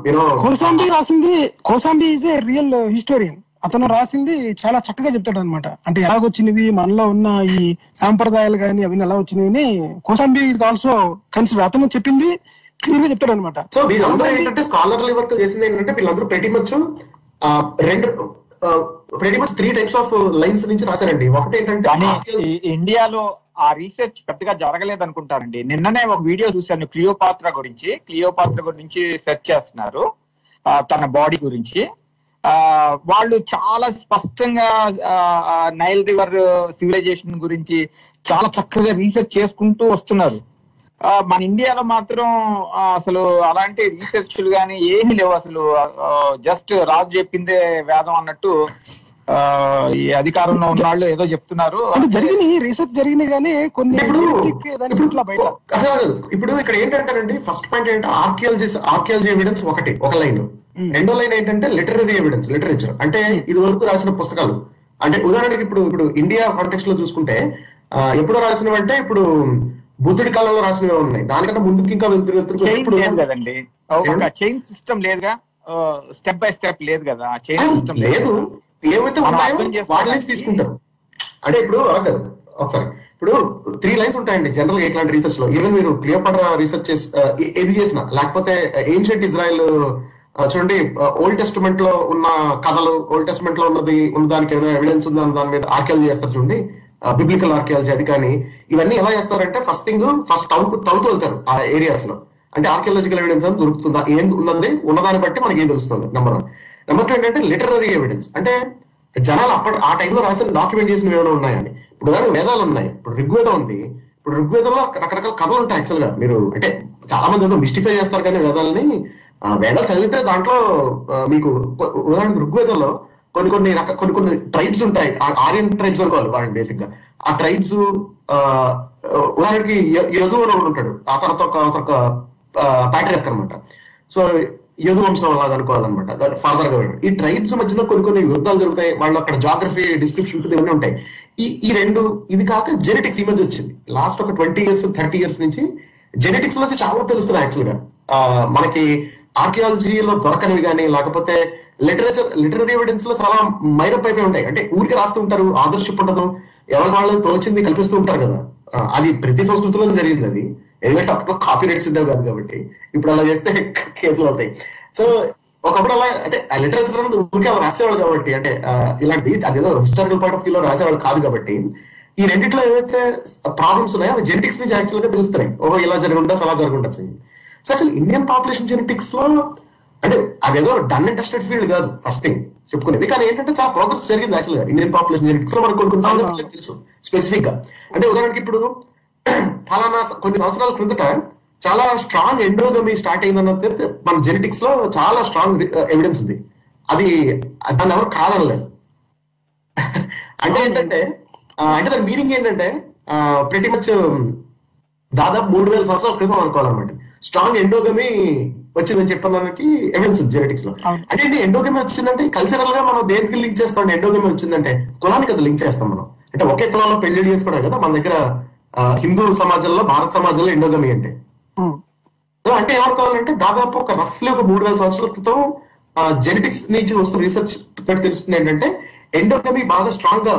యూనో కోసాంబి రాసింది Kosambi is a real historian అతను రాసింది చాలా చక్కగా చెప్తాడు అనమాట అంటే ఎలాగొచ్చినవి మనలో ఉన్న ఈ సాంప్రదాయాలు కానీ అవన్నీ ఎలా వచ్చినాయని కోసాంబి ఈజ్ ఆల్సో కన్సిడర్ అతను చెప్పింది క్లియర్గా చెప్తాడు అనమాట సో వీళ్ళందరూ ఏంటంటే స్కాలర్లీ వర్క్ చేసింది ఏంటంటే వీళ్ళందరూ ప్రతి మచ్ రెండు ప్రతి much three types of lines నుంచి రాశారండి. ఒకటి ఏంటంటే ఇండియాలో ఆ రీసెర్చ్ పెద్దగా జరగలేదు అనుకుంటారండి నిన్ననే ఒక వీడియో చూశాను క్లియోపాత్ర గురించి. క్లియోపాత్ర గురించి సెర్చ్ చేస్తున్నారు తన బాడీ గురించి. ఆ వాళ్ళు చాలా స్పష్టంగా నైల్ రివర్ సివిలైజేషన్ గురించి చాలా చక్కగా రీసెర్చ్ చేసుకుంటూ వస్తున్నారు. మన ఇండియాలో మాత్రం అసలు అలాంటి రీసెర్చ్లు కానీ ఏమీ లేవు అసలు. జస్ట్ రాజు చెప్పిందే వేదం అన్నట్టు ఈ అధికారంలో ఉన్న వాళ్ళు ఏదో చెప్తున్నారు. జరిగినాయి రీసెర్చ్ జరిగినాయి కానీ కొన్ని ఇప్పుడు ఇక్కడ ఏంటంటేనండి ఫస్ట్ పాయింట్ ఏంటంటే ఆర్కియాలజీ ఆర్కియాలజీ ఎవిడెన్స్ ఒకటి ఒక లైన్ రెండో లైన్ ఏంటంటే లిటరరీ ఎవిడెన్స్ లిటరేచర్ అంటే ఇది వరకు రాసిన పుస్తకాలు. అంటే ఉదాహరణకి ఇప్పుడు ఇప్పుడు ఇండియా కాంటెక్స్ట్లో చూసుకుంటే ఎప్పుడో రాసినవి అంటే ఇప్పుడు బుద్ధుడి కాలంలో రాసినవి ఉన్నాయి. దానికన్నా ముందుకు ఇంకా వెళ్తూ వెళ్తూ చైన్ ఇప్పుడు లేదు కదండి. చైన్ సిస్టమ్ లేదుగా? స్టెప్ బై స్టెప్ లేదు కదా. చైన్ సిస్టమ్ లేదు. ఏవైతే ఉన్నాయో చేసుకోవడానికి- వాటి నుంచి తీసుకుంటారు. అంటే ఇప్పుడు ఒకసారి ఇప్పుడు త్రీ లైన్స్ ఉంటాయండి. జనరల్గా ఇట్లాంటి రీసెర్చ్లో. ఈవెన్ మీరు క్లియోపాట్రా రీసెర్చ్ చేసి ఏది చేసిన లేకపోతే ఏన్షియంట్ ఇజ్రాయెల్ చూడండి ఓల్డ్ టెస్టిమెంట్లో ఉన్న కథలు ఓల్డ్ టెస్టిమెంట్లో ఉన్నది ఉన్న దానికి ఏమైనా ఎవిడెన్స్ ఉందా దాని మీద ఆర్కియాలజీ చేస్తారు చూడండి. బిబ్లికల్ ఆర్కియాలజీ అది కానీ ఇవన్నీ ఎలా చేస్తారంటే ఫస్ట్ థింగ్ ఫస్ట్ తవ్వు తవ్వుతూ వెళ్తారు ఆ ఏరియాస్లో. అంటే ఆర్కియాలజికల్ ఎవిడెన్స్ అని దొరుకుతుందా ఏం ఉన్నది ఉన్నదాన్ని బట్టి మనకి ఏం తెలుస్తుంది? నెంబర్ వన్ నెంబర్ టూ ఏంటంటే లిటరరీ ఎవిడెన్స్ అంటే జనాలు అప్పటి ఆ టైంలో రాసిన డాక్యుమెంట్ చేసిన ఏమైనా ఉన్నాయని ఇప్పుడు దానికి వేదాలు ఉన్నాయి. ఇప్పుడు ఋగ్వేదం ఉంది. ఇప్పుడు ఋగ్వేదంలో రకరకాల కథలు ఉంటాయి యాక్చువల్గా. మీరు అంటే చాలా మంది ఏదో మిస్టిఫై చేస్తారు కానీ వేదాలని వేదాలు చదివితే దాంట్లో మీకు ఉదాహరణకు ఋగ్వేదంలో కొన్ని కొన్ని రక కొన్ని కొన్ని ట్రైబ్స్ ఉంటాయి. ఆ- ఆర్యన్ ట్రైబ్స్ అనుకోవాలి వాళ్ళని బేసిక్గా. ఆ ట్రైబ్స్ ఉదాహరణకి యదు అని ఒకడు ఉంటాడు. ఆ తర్వాత ఒక ఒక ప్యాట్రిక్ అనమాట సో యదు వంశం లాగా అనుకోవాలన్నమాట. ఫాదర్గా ఈ ట్రైబ్స్ మధ్యలో కొన్ని కొన్ని యుద్ధాలు జరుగుతాయి. వాళ్ళు అక్కడ జాగ్రఫీ డిస్క్రిప్షన్ ఉంటుంది ఇవన్నీ ఉంటాయి. ఈ ఈ రెండు ఇది కాక జెనెటిక్స్ ఈ మధ్య వచ్చింది. లాస్ట్ ఒక ట్వంటీ ఇయర్స్ థర్టీ ఇయర్స్ నుంచి జెనెటిక్స్ నుంచి చాలా తెలుస్తుంది యాక్చువల్గా. మనకి ఆర్కియాలజీలో దొరకనివి కానీ లేకపోతే లిటరేచర్ లిటరీ ఎవిడెన్స్లో చాలా మైనప్ అయిపోయి ఉంటాయి. అంటే ఊరికి రాస్తూ ఉంటారు ఆదర్శిప్ ఉండదు ఎవరి వాళ్ళు తోచింది కల్పిస్తూ ఉంటారు కదా. అది ప్రతి సంస్కృతిలో జరిగింది అది. ఎందుకంటే అప్పుడు కాపీ రైట్స్ ఉండేవి కాదు కాబట్టి. ఇప్పుడు అలా చేస్తే కేసులు అవుతాయి. సో ఒకప్పుడు అలా అంటే లిటరేచర్ అనేది ఊరికే అలా రాసేవాళ్ళు కాబట్టి అంటే ఆ, ఇలాంటిది అదేదో హిస్టారికల్ పాయింట్ ఆఫ్ వ్యూలో రాసేవాళ్ళు కాదు కాబట్టి ఈ రెండిట్లో ఏవైతే ప్రాబ్లమ్స్ ఉన్నాయో అవి జెనెటిక్స్ నుంచి యాక్చువల్గా తెలుస్తున్నాయి. ఓహో ఇలా జరిగి ఉండొచ్చు అలా జరిగి ఉండొచ్చు సో అసలు ఇండియన్ పాపులేషన్ జెనెటిక్స్లో అంటే అదేదో డన్ అండ్ టెస్టెడ్ ఫీల్డ్ కాదు ఫస్ట్ థింగ్ చెప్పుకునేది. కానీ ఏంటంటే చాలా ప్రోగ్రెస్ జరిగింది యాక్చువల్గా ఇండియన్ పాపులేషన్ జెనెటిక్స్లో మనకు కొన్ని కొన్ని సంగతులు తెలుసు స్పెసిఫిక్గా. అంటే ఉదాహరణకి ఇప్పుడు ఫలానా కొన్ని సంవత్సరాల క్రిందట చాలా స్ట్రాంగ్ ఎండోగమి స్టార్ట్ అయిందన్నది మన జెనెటిక్స్లో చాలా స్ట్రాంగ్ ఎవిడెన్స్ ఉంది. అది దాన్ని ఎవరు కాదనలేదు. అంటే ఏంటంటే అంటే దాని మీనింగ్ ఏంటంటే ప్రతి మచ్ దాదాపు మూడు వేల సంవత్సరాల క్రితం అనుకోవాలన్నమాట. స్ట్రాంగ్ ఎండోగమి వచ్చిందని చెప్పడానికి ఎవిడెన్స్ ఉంది జెనెటిక్స్లో. అంటే ఏంటి ఎండోగమి వచ్చిందంటే కల్చరల్గా మనం దేనికి లింక్ చేస్తాం ఎండోగమి వచ్చిందంటే కులానికి అది లింక్ చేస్తాం మనం. అంటే ఒకే కులంలో పెళ్ళి చేసుకోవడం కదా మన దగ్గర హిందూ సమాజంలో భారత సమాజంలో ఎండోగమి అంటే. అంటే ఏమనుకోవాలంటే దాదాపు ఒక రఫ్లీ ఒక మూడు వేల సంవత్సరాల క్రితం జెనెటిక్స్ నుంచి వస్తున్న రీసెర్చ్ తోటి తెలుస్తుంది ఏంటంటే ఎండోగమి బాగా స్ట్రాంగ్గా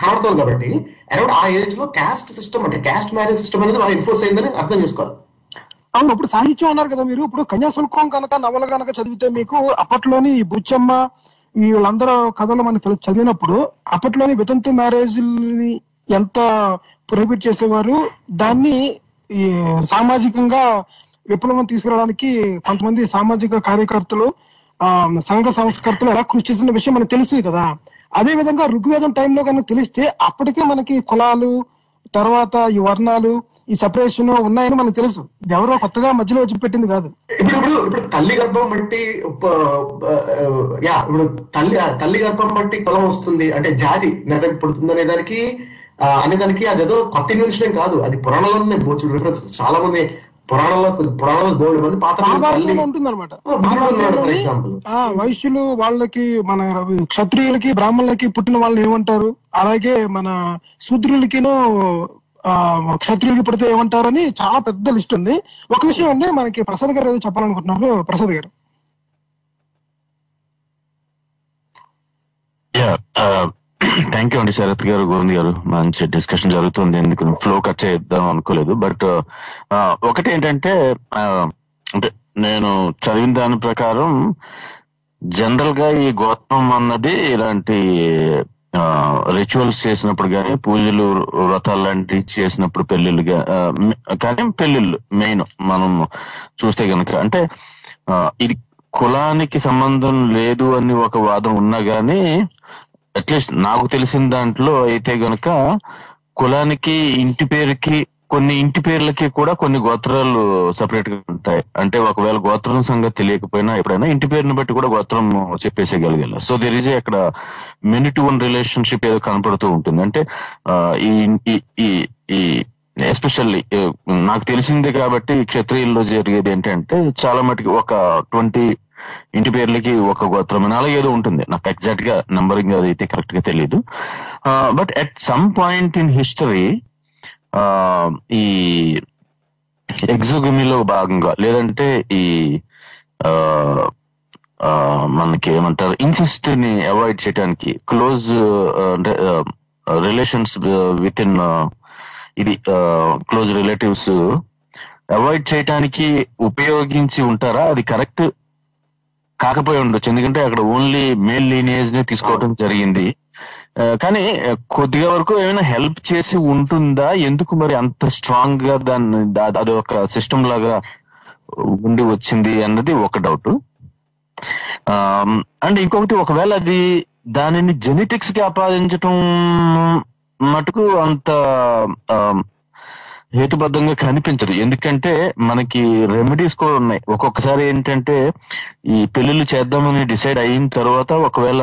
కనబడుతుంది కాబట్టి అరౌండ్ ఆ ఏజ్లో క్యాస్ట్ సిస్టమ్ అంటే క్యాస్ట్ మ్యారేజ్ సిస్టమ్ అనేది బాగా ఎన్ఫోర్స్ అయిందని అర్థం చేసుకోవాలి. అవును ఇప్పుడు సాహిత్యం అన్నారు కదా మీరు. ఇప్పుడు కన్యాశుల్కం కనుక నవల కనుక చదివితే మీకు అప్పట్లోని ఈ బుచ్చమ్మ వీళ్ళందరూ కథలు మనకి చదివినప్పుడు అప్పట్లోని వితంతు మ్యారేజ్ ఎంత ప్రొహిబిట్ చేసేవారు? దాన్ని ఈ సామాజికంగా విప్లవం తీసుకురావడానికి కొంతమంది సామాజిక కార్యకర్తలు ఆ సంఘ సంస్కర్తలు ఎలా కృషి చేసిన విషయం మనకు తెలుసు కదా. అదే విధంగా ఋగ్వేదం టైంలో కనుక తెలిస్తే అప్పటికే మనకి కులాలు తర్వాత ఈ వర్ణాలు ఈ సెపరేషన్ ఉన్నాయని మనకు తెలుసు. ఇది ఎవరో కొత్తగా మధ్యలో వచ్చి పెట్టింది కాదు. ఇప్పుడు ఇప్పుడు ఇప్పుడు తల్లి గర్భం బట్టి యా ఇప్పుడు తల్లి తల్లి గర్భం బట్టి కులం వస్తుంది. అంటే జాతి నిర్ణయం పుడుతుంది అనే దానికి అనే దానికి అదేదో కొత్త ఇన్వెన్షన్ కాదు. అది పురాణంలోనే బోచుడు రిఫరెన్స్ చాలా మంది పురాణంలో పురాణంలో బోల్డ్ మంది పాత తల్లి మహాభారతంలో ఉంటుంది అనమాట బుద్ధుడు ఉన్నాడు ఫర్ ఎగ్జాంపుల్. ఆ వైశ్యులు వాళ్ళకి మన క్షత్రియులకి బ్రాహ్మణులకి పుట్టిన వాళ్ళని ఏమంటారు? అలాగే మన శూద్రులకిను ఆ క్షత్రియులకి పుడితే ఏమంటారని చాలా పెద్ద లిస్ట్ ఉంది. ఒక విషయం అండి మనకి ప్రసాద్ గారు ఏదో చెప్పాలనుకుంటున్నారు ప్రసాద్ గారు. థ్యాంక్ యూ అండి శరత్ గారు గోవింద్ గారు. మంచి డిస్కషన్ జరుగుతుంది. ఎందుకు ఫ్లో కట్ చేద్దాం అనుకోలేదు. బట్ ఒకటి ఏంటంటే అంటే నేను చదివిన దాని ప్రకారం జనరల్గా ఈ గోత్రం అన్నది ఇలాంటి రిచువల్స్ చేసినప్పుడు కానీ పూజలు వ్రతాలు లాంటివి చేసినప్పుడు పెళ్ళిళ్ళు కానీ పెళ్ళిళ్ళు మెయిన్ మనం చూస్తే కనుక అంటే ఇది కులానికి సంబంధం లేదు అని ఒక వాదం ఉన్నా గానీ అట్లీస్ట్ నాకు తెలిసిన దాంట్లో అయితే గనక కులానికి ఇంటి పేరుకి కొన్ని ఇంటి పేర్లకి కూడా కొన్ని గోత్రాలు సపరేట్గా ఉంటాయి. అంటే ఒకవేళ గోత్రం సంగతి తెలియకపోయినా ఎప్పుడైనా ఇంటి పేరుని బట్టి కూడా గోత్రం చెప్పేసేయగలిగాలి. సో దెర్ ఈజ్ అక్కడ మెనీ టు వన్ రిలేషన్షిప్ ఏదో కనపడుతూ ఉంటుంది. అంటే ఈ ఈ- ఈ ఎస్పెషల్లీ నాకు తెలిసింది కాబట్టి క్షత్రియుల్లో జరిగేది ఏంటంటే చాలా మటుకి ఒక ట్వంటీ ఇంటి పేర్లకి ఒక గోత్రం అలా ఏదో ఉంటుంది. నాకు ఎగ్జాక్ట్గా నంబరింగ్ అది అయితే కరెక్ట్గా తెలియదు but at some point in history ఈ ఎగ్జోగమీలో భాగంగా లేదంటే ఈ మనకి ఏమంటారు ఇన్సిస్ట్ని అవాయిడ్ చేయడానికి క్లోజ్ అంటే రిలేషన్స్ విత్ ఇన్ ఇది క్లోజ్ రిలేటివ్స్ అవాయిడ్ చేయడానికి ఉపయోగించి ఉంటారా? అది కరెక్ట్ కాకపోయి ఉండొచ్చు. ఎందుకంటే అక్కడ ఓన్లీ మేల్ లీనియేజ్ నే తీసుకోవడం జరిగింది. కానీ కొద్దిగా వరకు ఏమైనా హెల్ప్ చేసి ఉంటుందా? ఎందుకు మరి అంత స్ట్రాంగ్గా దాన్ని అది ఒక సిస్టమ్ లాగా ఉండి వచ్చింది అన్నది ఒక డౌట్ అండ్ ఇంకొకటి ఒకవేళ అది దానిని జెనెటిక్స్కి ఆపాదించటం మటుకు అంత హేతుబద్ధంగా కనిపించదు. ఎందుకంటే మనకి రెమెడీస్ కూడా ఉన్నాయి. ఒక్కొక్కసారి ఏంటంటే ఈ పెళ్ళిళ్ళు చేద్దామని డిసైడ్ అయిన తర్వాత ఒకవేళ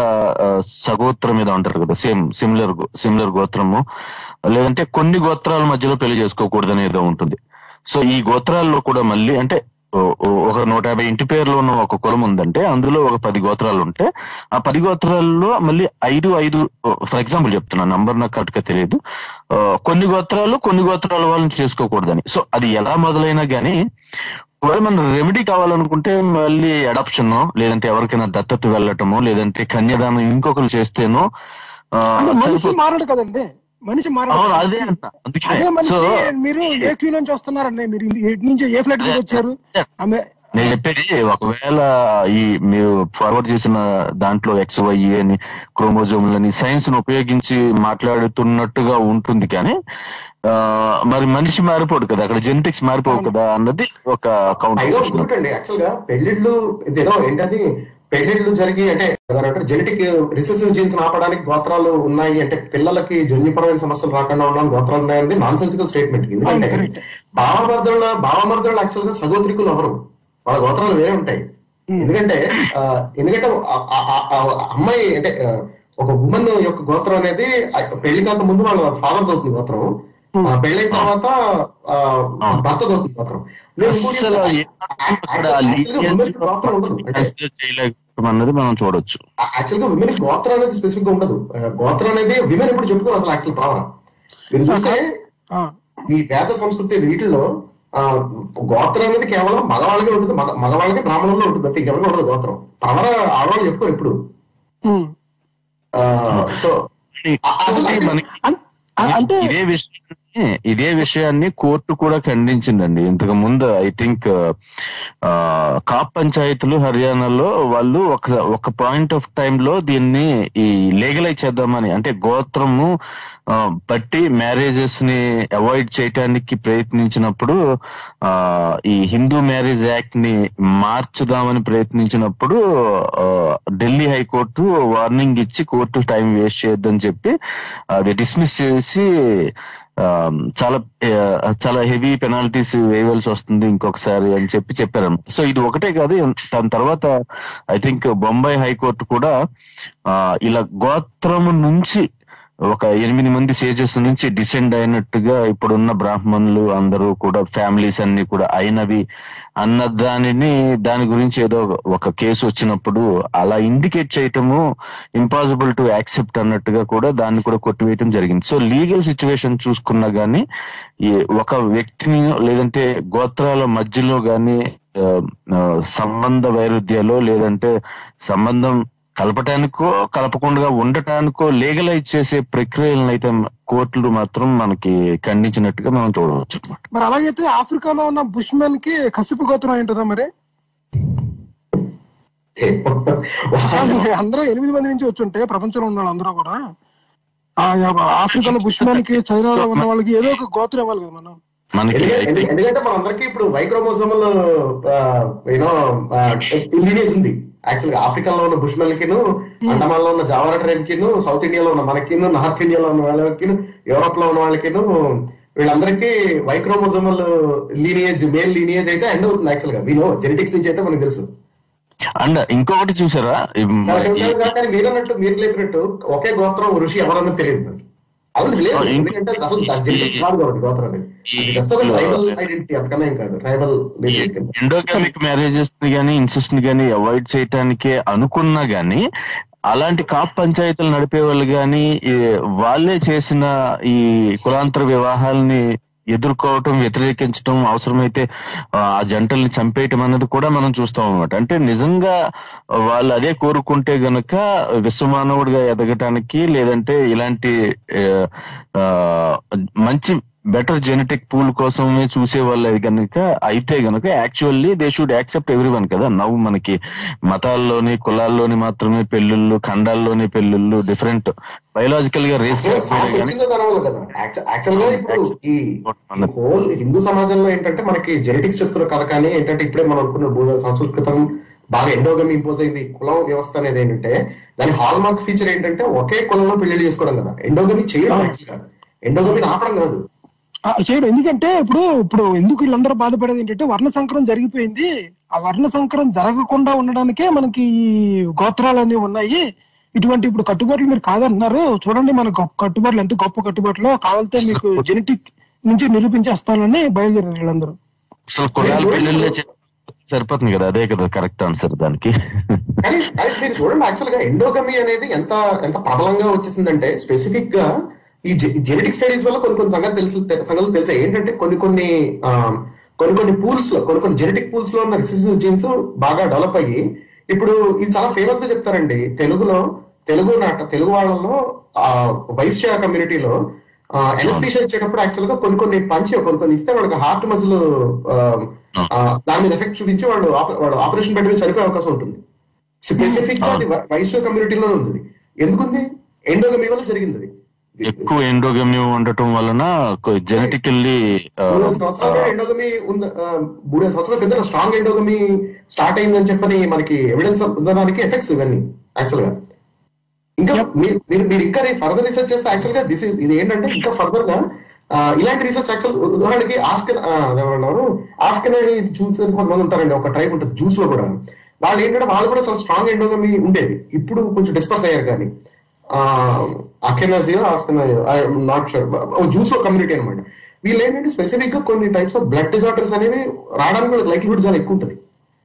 సగోత్రం మీద ఉంటారు కదా సేమ్ సిమిలర్ సిమిలర్ గోత్రము. లేదంటే కొన్ని గోత్రాల మధ్యలో పెళ్ళి చేసుకోకూడదు అనేది ఉంటుంది. సో ఈ గోత్రాల్లో కూడా మళ్ళీ అంటే ఒక నూట యాభై ఇంటి పేర్లు ఉన్న ఒక కులం ఉందంటే అందులో ఒక పది గోత్రాలు ఉంటే ఆ పది గోత్రాల్లో మళ్ళీ ఐదు ఐదు ఫర్ ఎగ్జాంపుల్ చెప్తున్నా నంబర్ నాకు కరెక్ట్గా తెలియదు కొన్ని గోత్రాలు కొన్ని గోత్రాల వాళ్ళని చేసుకోకూడదని. సో అది ఎలా మొదలైనా గానీ ఒకవేళ మనం రెమెడీ కావాలనుకుంటే మళ్ళీ అడాప్షన్ లేదంటే ఎవరికైనా దత్తత వెళ్ళటమో లేదంటే కన్యాదానం ఇంకొకరు చేస్తేనో మారడు కదండి. మనిషి అదే అంట. అదే మీరు ఏ క్యూ నుంచి వస్తున్నారండి. మీరు ఎటు నుంచి ఏ ఫ్లైట్ నుంచి వచ్చారు? ఆమె నేను చెప్పేది ఒకవేళ ఈ మీరు ఫార్వర్డ్ చేసిన దాంట్లో ఎక్స్ వై అని క్రోమోజోమ్లని సైన్స్ను ఉపయోగించి మాట్లాడుతున్నట్టుగా ఉంటుంది కానీ మరి మనిషి మారిపోడు కదా. అక్కడ జెనెటిక్స్ మారిపోవు కదా అన్నది ఒక కౌంటర్ యాక్చువల్గా పెళ్ళిళ్ళు ఏంటది? పెళ్ళిళ్ళు జరిగి అంటే జెనెటిక్ రిసెసివ్ జీన్స్ ఆపడానికి గోత్రాలు ఉన్నాయి అంటే పిల్లలకి జన్యుపరమైన సమస్యలు రాకుండా ఉండాలని గోత్రాలు ఉన్నాయని నాన్ సెన్సికల్ స్టేట్మెంట్ ఎందుకంటే. భావమర్దుల భావమర్దులు యాక్చువల్గా సగోత్రికులు ఎవరు? వాళ్ళ గోత్రాలు వేరే ఉంటాయి. ఎందుకంటే ఆ, ఎందుకంటే ఆ అమ్మాయి అంటే ఒక ఉమెన్ యొక్క గోత్రం అనేది పెళ్ళి కాక ముందు వాళ్ళ ఫాదర్ దొరుకుతుంది గోత్రం. ఆ, పెళ్ళైన తర్వాత ఆ, భర్త దొరుకుతుంది గోత్రం. గోత్రం ఉండదు. అంటే చేయలేకపోవడం అన్నది మనం చూడొచ్చు. యాక్చువల్గా విమెన్ గోత్రం అనేది స్పెసిఫిక్గా ఉండదు. గోత్రం అనేది విమెన్ ఎప్పుడు చెప్పుకోరు అసలు యాక్చువల్ ప్రావరం మీరు చూస్తే ఆ, ఈ వేద సంస్కృతి వీటిల్లో ఆ గోత్రం అనేది కేవలం మగవాళ్ళకే ఉంటుంది. మగ మగవాళ్ళకి బ్రాహ్మణుల్లో ఉంటుంది. అంతే ఎవరికి ఉండదు గోత్రం. ప్రవర ఆడవాళ్ళు చెప్పుకోరు ఎప్పుడు. ఉమ్. సో అంటే ఇదే విషయాన్ని ఇదే విషయాన్ని కోర్టు కూడా ఖండించిందండి. ఇంతకు ముందు ఐ థింక్ కాప్ పంచాయతీలు హర్యానాలో వాళ్ళు ఒక ఒక పాయింట్ ఆఫ్ టైం లో దీన్ని ఈ లీగలైజ్ చేద్దామని అంటే గోత్రము బట్టి మ్యారేజెస్ని అవాయిడ్ చేయటానికి ప్రయత్నించినప్పుడు ఆ ఈ హిందూ మ్యారేజ్ యాక్ట్ని మార్చుదామని ప్రయత్నించినప్పుడు ఢిల్లీ హైకోర్టు వార్నింగ్ ఇచ్చి కోర్టు టైం వేస్ట్ చేయొద్దని చెప్పి అది డిస్మిస్ చేసి చాలా ఆ, చాలా హెవీ పెనాల్టీస్ వేయవలసి వస్తుంది ఇంకొకసారి అని చెప్పి చెప్పారు సో ఇది ఒకటే కాదు దాని తర్వాత ఐ థింక్ బొంబాయి హైకోర్టు కూడా ఆ, ఇలా గోత్రము నుంచి ఒక ఎనిమిది మంది సేజెస్ నుంచి డిసెండ్ అయినట్టుగా ఇప్పుడున్న బ్రాహ్మణులు అందరూ కూడా ఫ్యామిలీస్ అన్ని కూడా అయినవి అన్న దానిని దాని గురించి ఏదో ఒక కేసు వచ్చినప్పుడు అలా ఇండికేట్ చేయటము ఇంపాసిబుల్ టు యాక్సెప్ట్ అన్నట్టుగా కూడా దాన్ని కూడా కొట్టివేయటం జరిగింది. సో లీగల్ సిచ్యువేషన్ చూసుకున్నా గానీ ఒక వ్యక్తిని లేదంటే గోత్రాల మధ్యలో గాని సంబంధ వైరుధ్యాలు లేదంటే సంబంధం కలపటానికో కలపకుండా ఉండటానికో లీగలైజ్ చేసే ప్రక్రియలను అయితే కోర్టులు మాత్రం మనకి ఖండించినట్టుగా మనం చూడవచ్చు అన్నమాట. మరి అలాగైతే ఆఫ్రికాలో ఉన్న బుష్మెన్కి కసిపు గోత్రం ఉంటుందా మరి అందరూ ఎనిమిది మంది నుంచి వచ్చి ఉంటే ప్రపంచంలో ఉన్న వాళ్ళందరూ కూడా. ఆఫ్రికాలో బుష్మెన్కి చైనాలో ఉన్న వాళ్ళకి ఏదో ఒక గోత్రం ఇవ్వాలి కదా మనం. మనకి ఎందుకంటే- మనందరికీ ఇప్పుడు వైక్రోమోజోమల్ యూనో ఇంజనీర్స్ ఉంది. యాక్చువల్గా ఆఫ్రికాలో ఉన్న బుష్మెల్కిను అండమాన్లో ఉన్న జావారా ట్రైబ్ కిను సౌత్ ఇండియాలో ఉన్న మనకిను నార్త్ ఇండియాలో ఉన్న వాళ్ళకిను యూరోప్లో ఉన్న వాళ్ళకిను వీళ్ళందరికీ Y chromosomal lineage male lineage అయితే ఎండ్ అవుతుంది యాక్చువల్గా. వినో జెనెటిక్స్ నుంచి అయితే మనకు తెలుసు. అండ్ ఇంకొకటి చూసారా? ఈ మనకి ఈ- తెలుసు కాదు, కానీ మీరు అన్నట్టు మీరు లేపినట్టు ఒకే గోత్రం ఋషి ఎవరన్నా తెలియదు మనకి. అవును లేదు. ఎందుకంటే కాదు కాబట్టి గోత్రం ఐడెంటిటీ అంతకన్నా ఏం కాదు. ట్రైబల్ ఎండోగామిక్ మ్యారేజెస్ని గానీ ఇన్సెస్ట్ని గానీ అవాయిడ్ చేయటానికే అనుకున్నా గానీ అలాంటి కాప్ పంచాయతీలు నడిపే వాళ్ళు గానీ వాళ్ళే చేసిన ఈ కులాంతర వివాహాలని ఎదుర్కోవటం వ్యతిరేకించడం అవసరమైతే ఆ జంటల్ని చంపేయటం అన్నది కూడా మనం చూస్తాం అనమాట అంటే నిజంగా వాళ్ళు అదే కోరుకుంటే గనక విశ్వమానవుడిగా ఎదగటానికి లేదంటే ఇలాంటి ఆ, మంచి బెటర్ జెనెటిక్ పూల్ కోసమే చూసే వాళ్ళు కనుక అయితే గనుక actually they should accept everyone కదా. నవ్వు మనకి మతాల్లోని కులాల్లోని మాత్రమే పెళ్ళిళ్ళు ఖండాల్లోని పెళ్ళిళ్ళు డిఫరెంట్ బయలాజికల్గా రేస్ యాక్చువల్గా ఇప్పుడు ఈ హోల్ హిందూ సమాజంలో ఏంటంటే మనకి జెనెటిక్స్ చెప్తున్న కథ కానీ ఏంటంటే ఇప్పుడే మనం అనుకున్న మూడు వేల సంవత్సరాల క్రితం బాగా ఎండోగమి ఇంపోజ్ అయింది. కులం వ్యవస్థ అనేది ఏంటంటే దాని హాల్ మార్క్ ఫీచర్ ఏంటంటే ఒకే కులంలో పెళ్ళి చేసుకోవడం కదా. ఎండోగమి చేయడం ఎండోగమిని ఆపడం కాదు. చేయడం. ఎందుకంటే ఇప్పుడు ఇప్పుడు ఎందుకు వీళ్ళందరూ బాధపడేది ఏంటంటే వర్ణ సంకరం జరిగిపోయింది. ఆ వర్ణ సంకరం జరగకుండా ఉండడానికే మనకి ఈ గోత్రాలు అనేవి ఉన్నాయి. ఇటువంటి ఇప్పుడు కట్టుబాట్లు మీరు కాదంటున్నారు చూడండి మన గొప్ప కట్టుబాట్లు ఎంత గొప్ప కట్టుబాట్లు కావాలంటే మీకు జెనెటిక్ నుంచి నిరూపించేస్తానని బయలుదేరారు వీళ్ళందరూ. సరిపోతుంది కదా? అదే కదా కరెక్ట్ ఆన్సర్ దానికి. మీరు చూడండి యాక్చువల్గా ఎండోగమి అనేది ఎంత ఎంత ప్రబలంగా వచ్చేసిందంటే స్పెసిఫిక్గా ఈ జెనెటిక్ స్టడీస్ వల్ల కొన్ని కొన్ని సంగతి తెలుసు సంగతులు తెలిసాయి. ఏంటంటే కొన్ని కొన్ని ఆ, కొన్ని కొన్ని పూల్స్లో కొన్ని కొన్ని జెనెటిక్ పూల్స్లో ఉన్న రిసెసివ్ జీన్స్ బాగా డెవలప్ అయ్యి ఇప్పుడు ఇది చాలా ఫేమస్గా చెప్తారండి. తెలుగులో తెలుగు నాట తెలుగు వాళ్ళలో ఆ వైశ్య కమ్యూనిటీలో ఎనస్థీషియా ఇచ్చేటప్పుడు యాక్చువల్గా కొన్ని కొన్ని పంచి కొన్ని కొన్ని ఇస్తే వాళ్ళకి హార్ట్ మజిల్ ఆ, దాని మీద ఎఫెక్ట్ చూపించి వాళ్ళు వాళ్ళు ఆపరేషన్ బెడ్ మీద చనిపోయే అవకాశం ఉంటుంది. స్పెసిఫిక్గా వైశ్య కమ్యూనిటీలోనే ఉంది. ఎందుకుంది? ఎండోగమి వల్ల జరిగింది అది. ఎక్కువ ఎండోగమ్య ఉండటం వలన జెనెటికల్లీ ఎండోగమి ఆ, మూడు సంవత్సరాల క్రితం స్ట్రాంగ్ ఎండోగమి స్టార్ట్ అయిందని చెప్పని మనకి ఎవిడెన్స్ ఉండడానికి ఎఫెక్ట్స్ ఇవన్నీ యాక్చువల్గా. ఇంకా మీరు మీరు ఇంకా ఫర్దర్ రీసెర్చ్ చేస్తే యాక్చువల్గా దిస్ ఇస్ ఇది ఏంటంటే ఇంకా ఫర్దర్గా ఇలాంటి రీసెర్చ్ యాక్చువల్ ఉదాహరణకి ఆస్కన్ ఏమన్నారు ఆస్కన్ అని జ్యూస్ అని కొంతమంది ఉంటారండి ఒక ట్రైబ్ ఉంటుంది జ్యూస్లో కూడా వాళ్ళు ఏంటంటే వాళ్ళు కూడా చాలా స్ట్రాంగ్ ఎండోగమి ఉండేది. ఇప్పుడు కొంచెం డిస్పర్స్ అయ్యారు కానీ. అకెనాజియో ఆస్కనాజియో నాట్ షూర్. జ్యూస్లో కమ్యూనిటీ అనమాట. వీళ్ళు ఏంటంటే స్పెసిఫిక్గా కొన్ని టైప్స్ ఆఫ్ బ్లడ్ డిజార్డర్స్ అనేవి రావడానికి కూడా లైక్లీహుడ్ చాలా ఎక్కువ ఉంటుంది.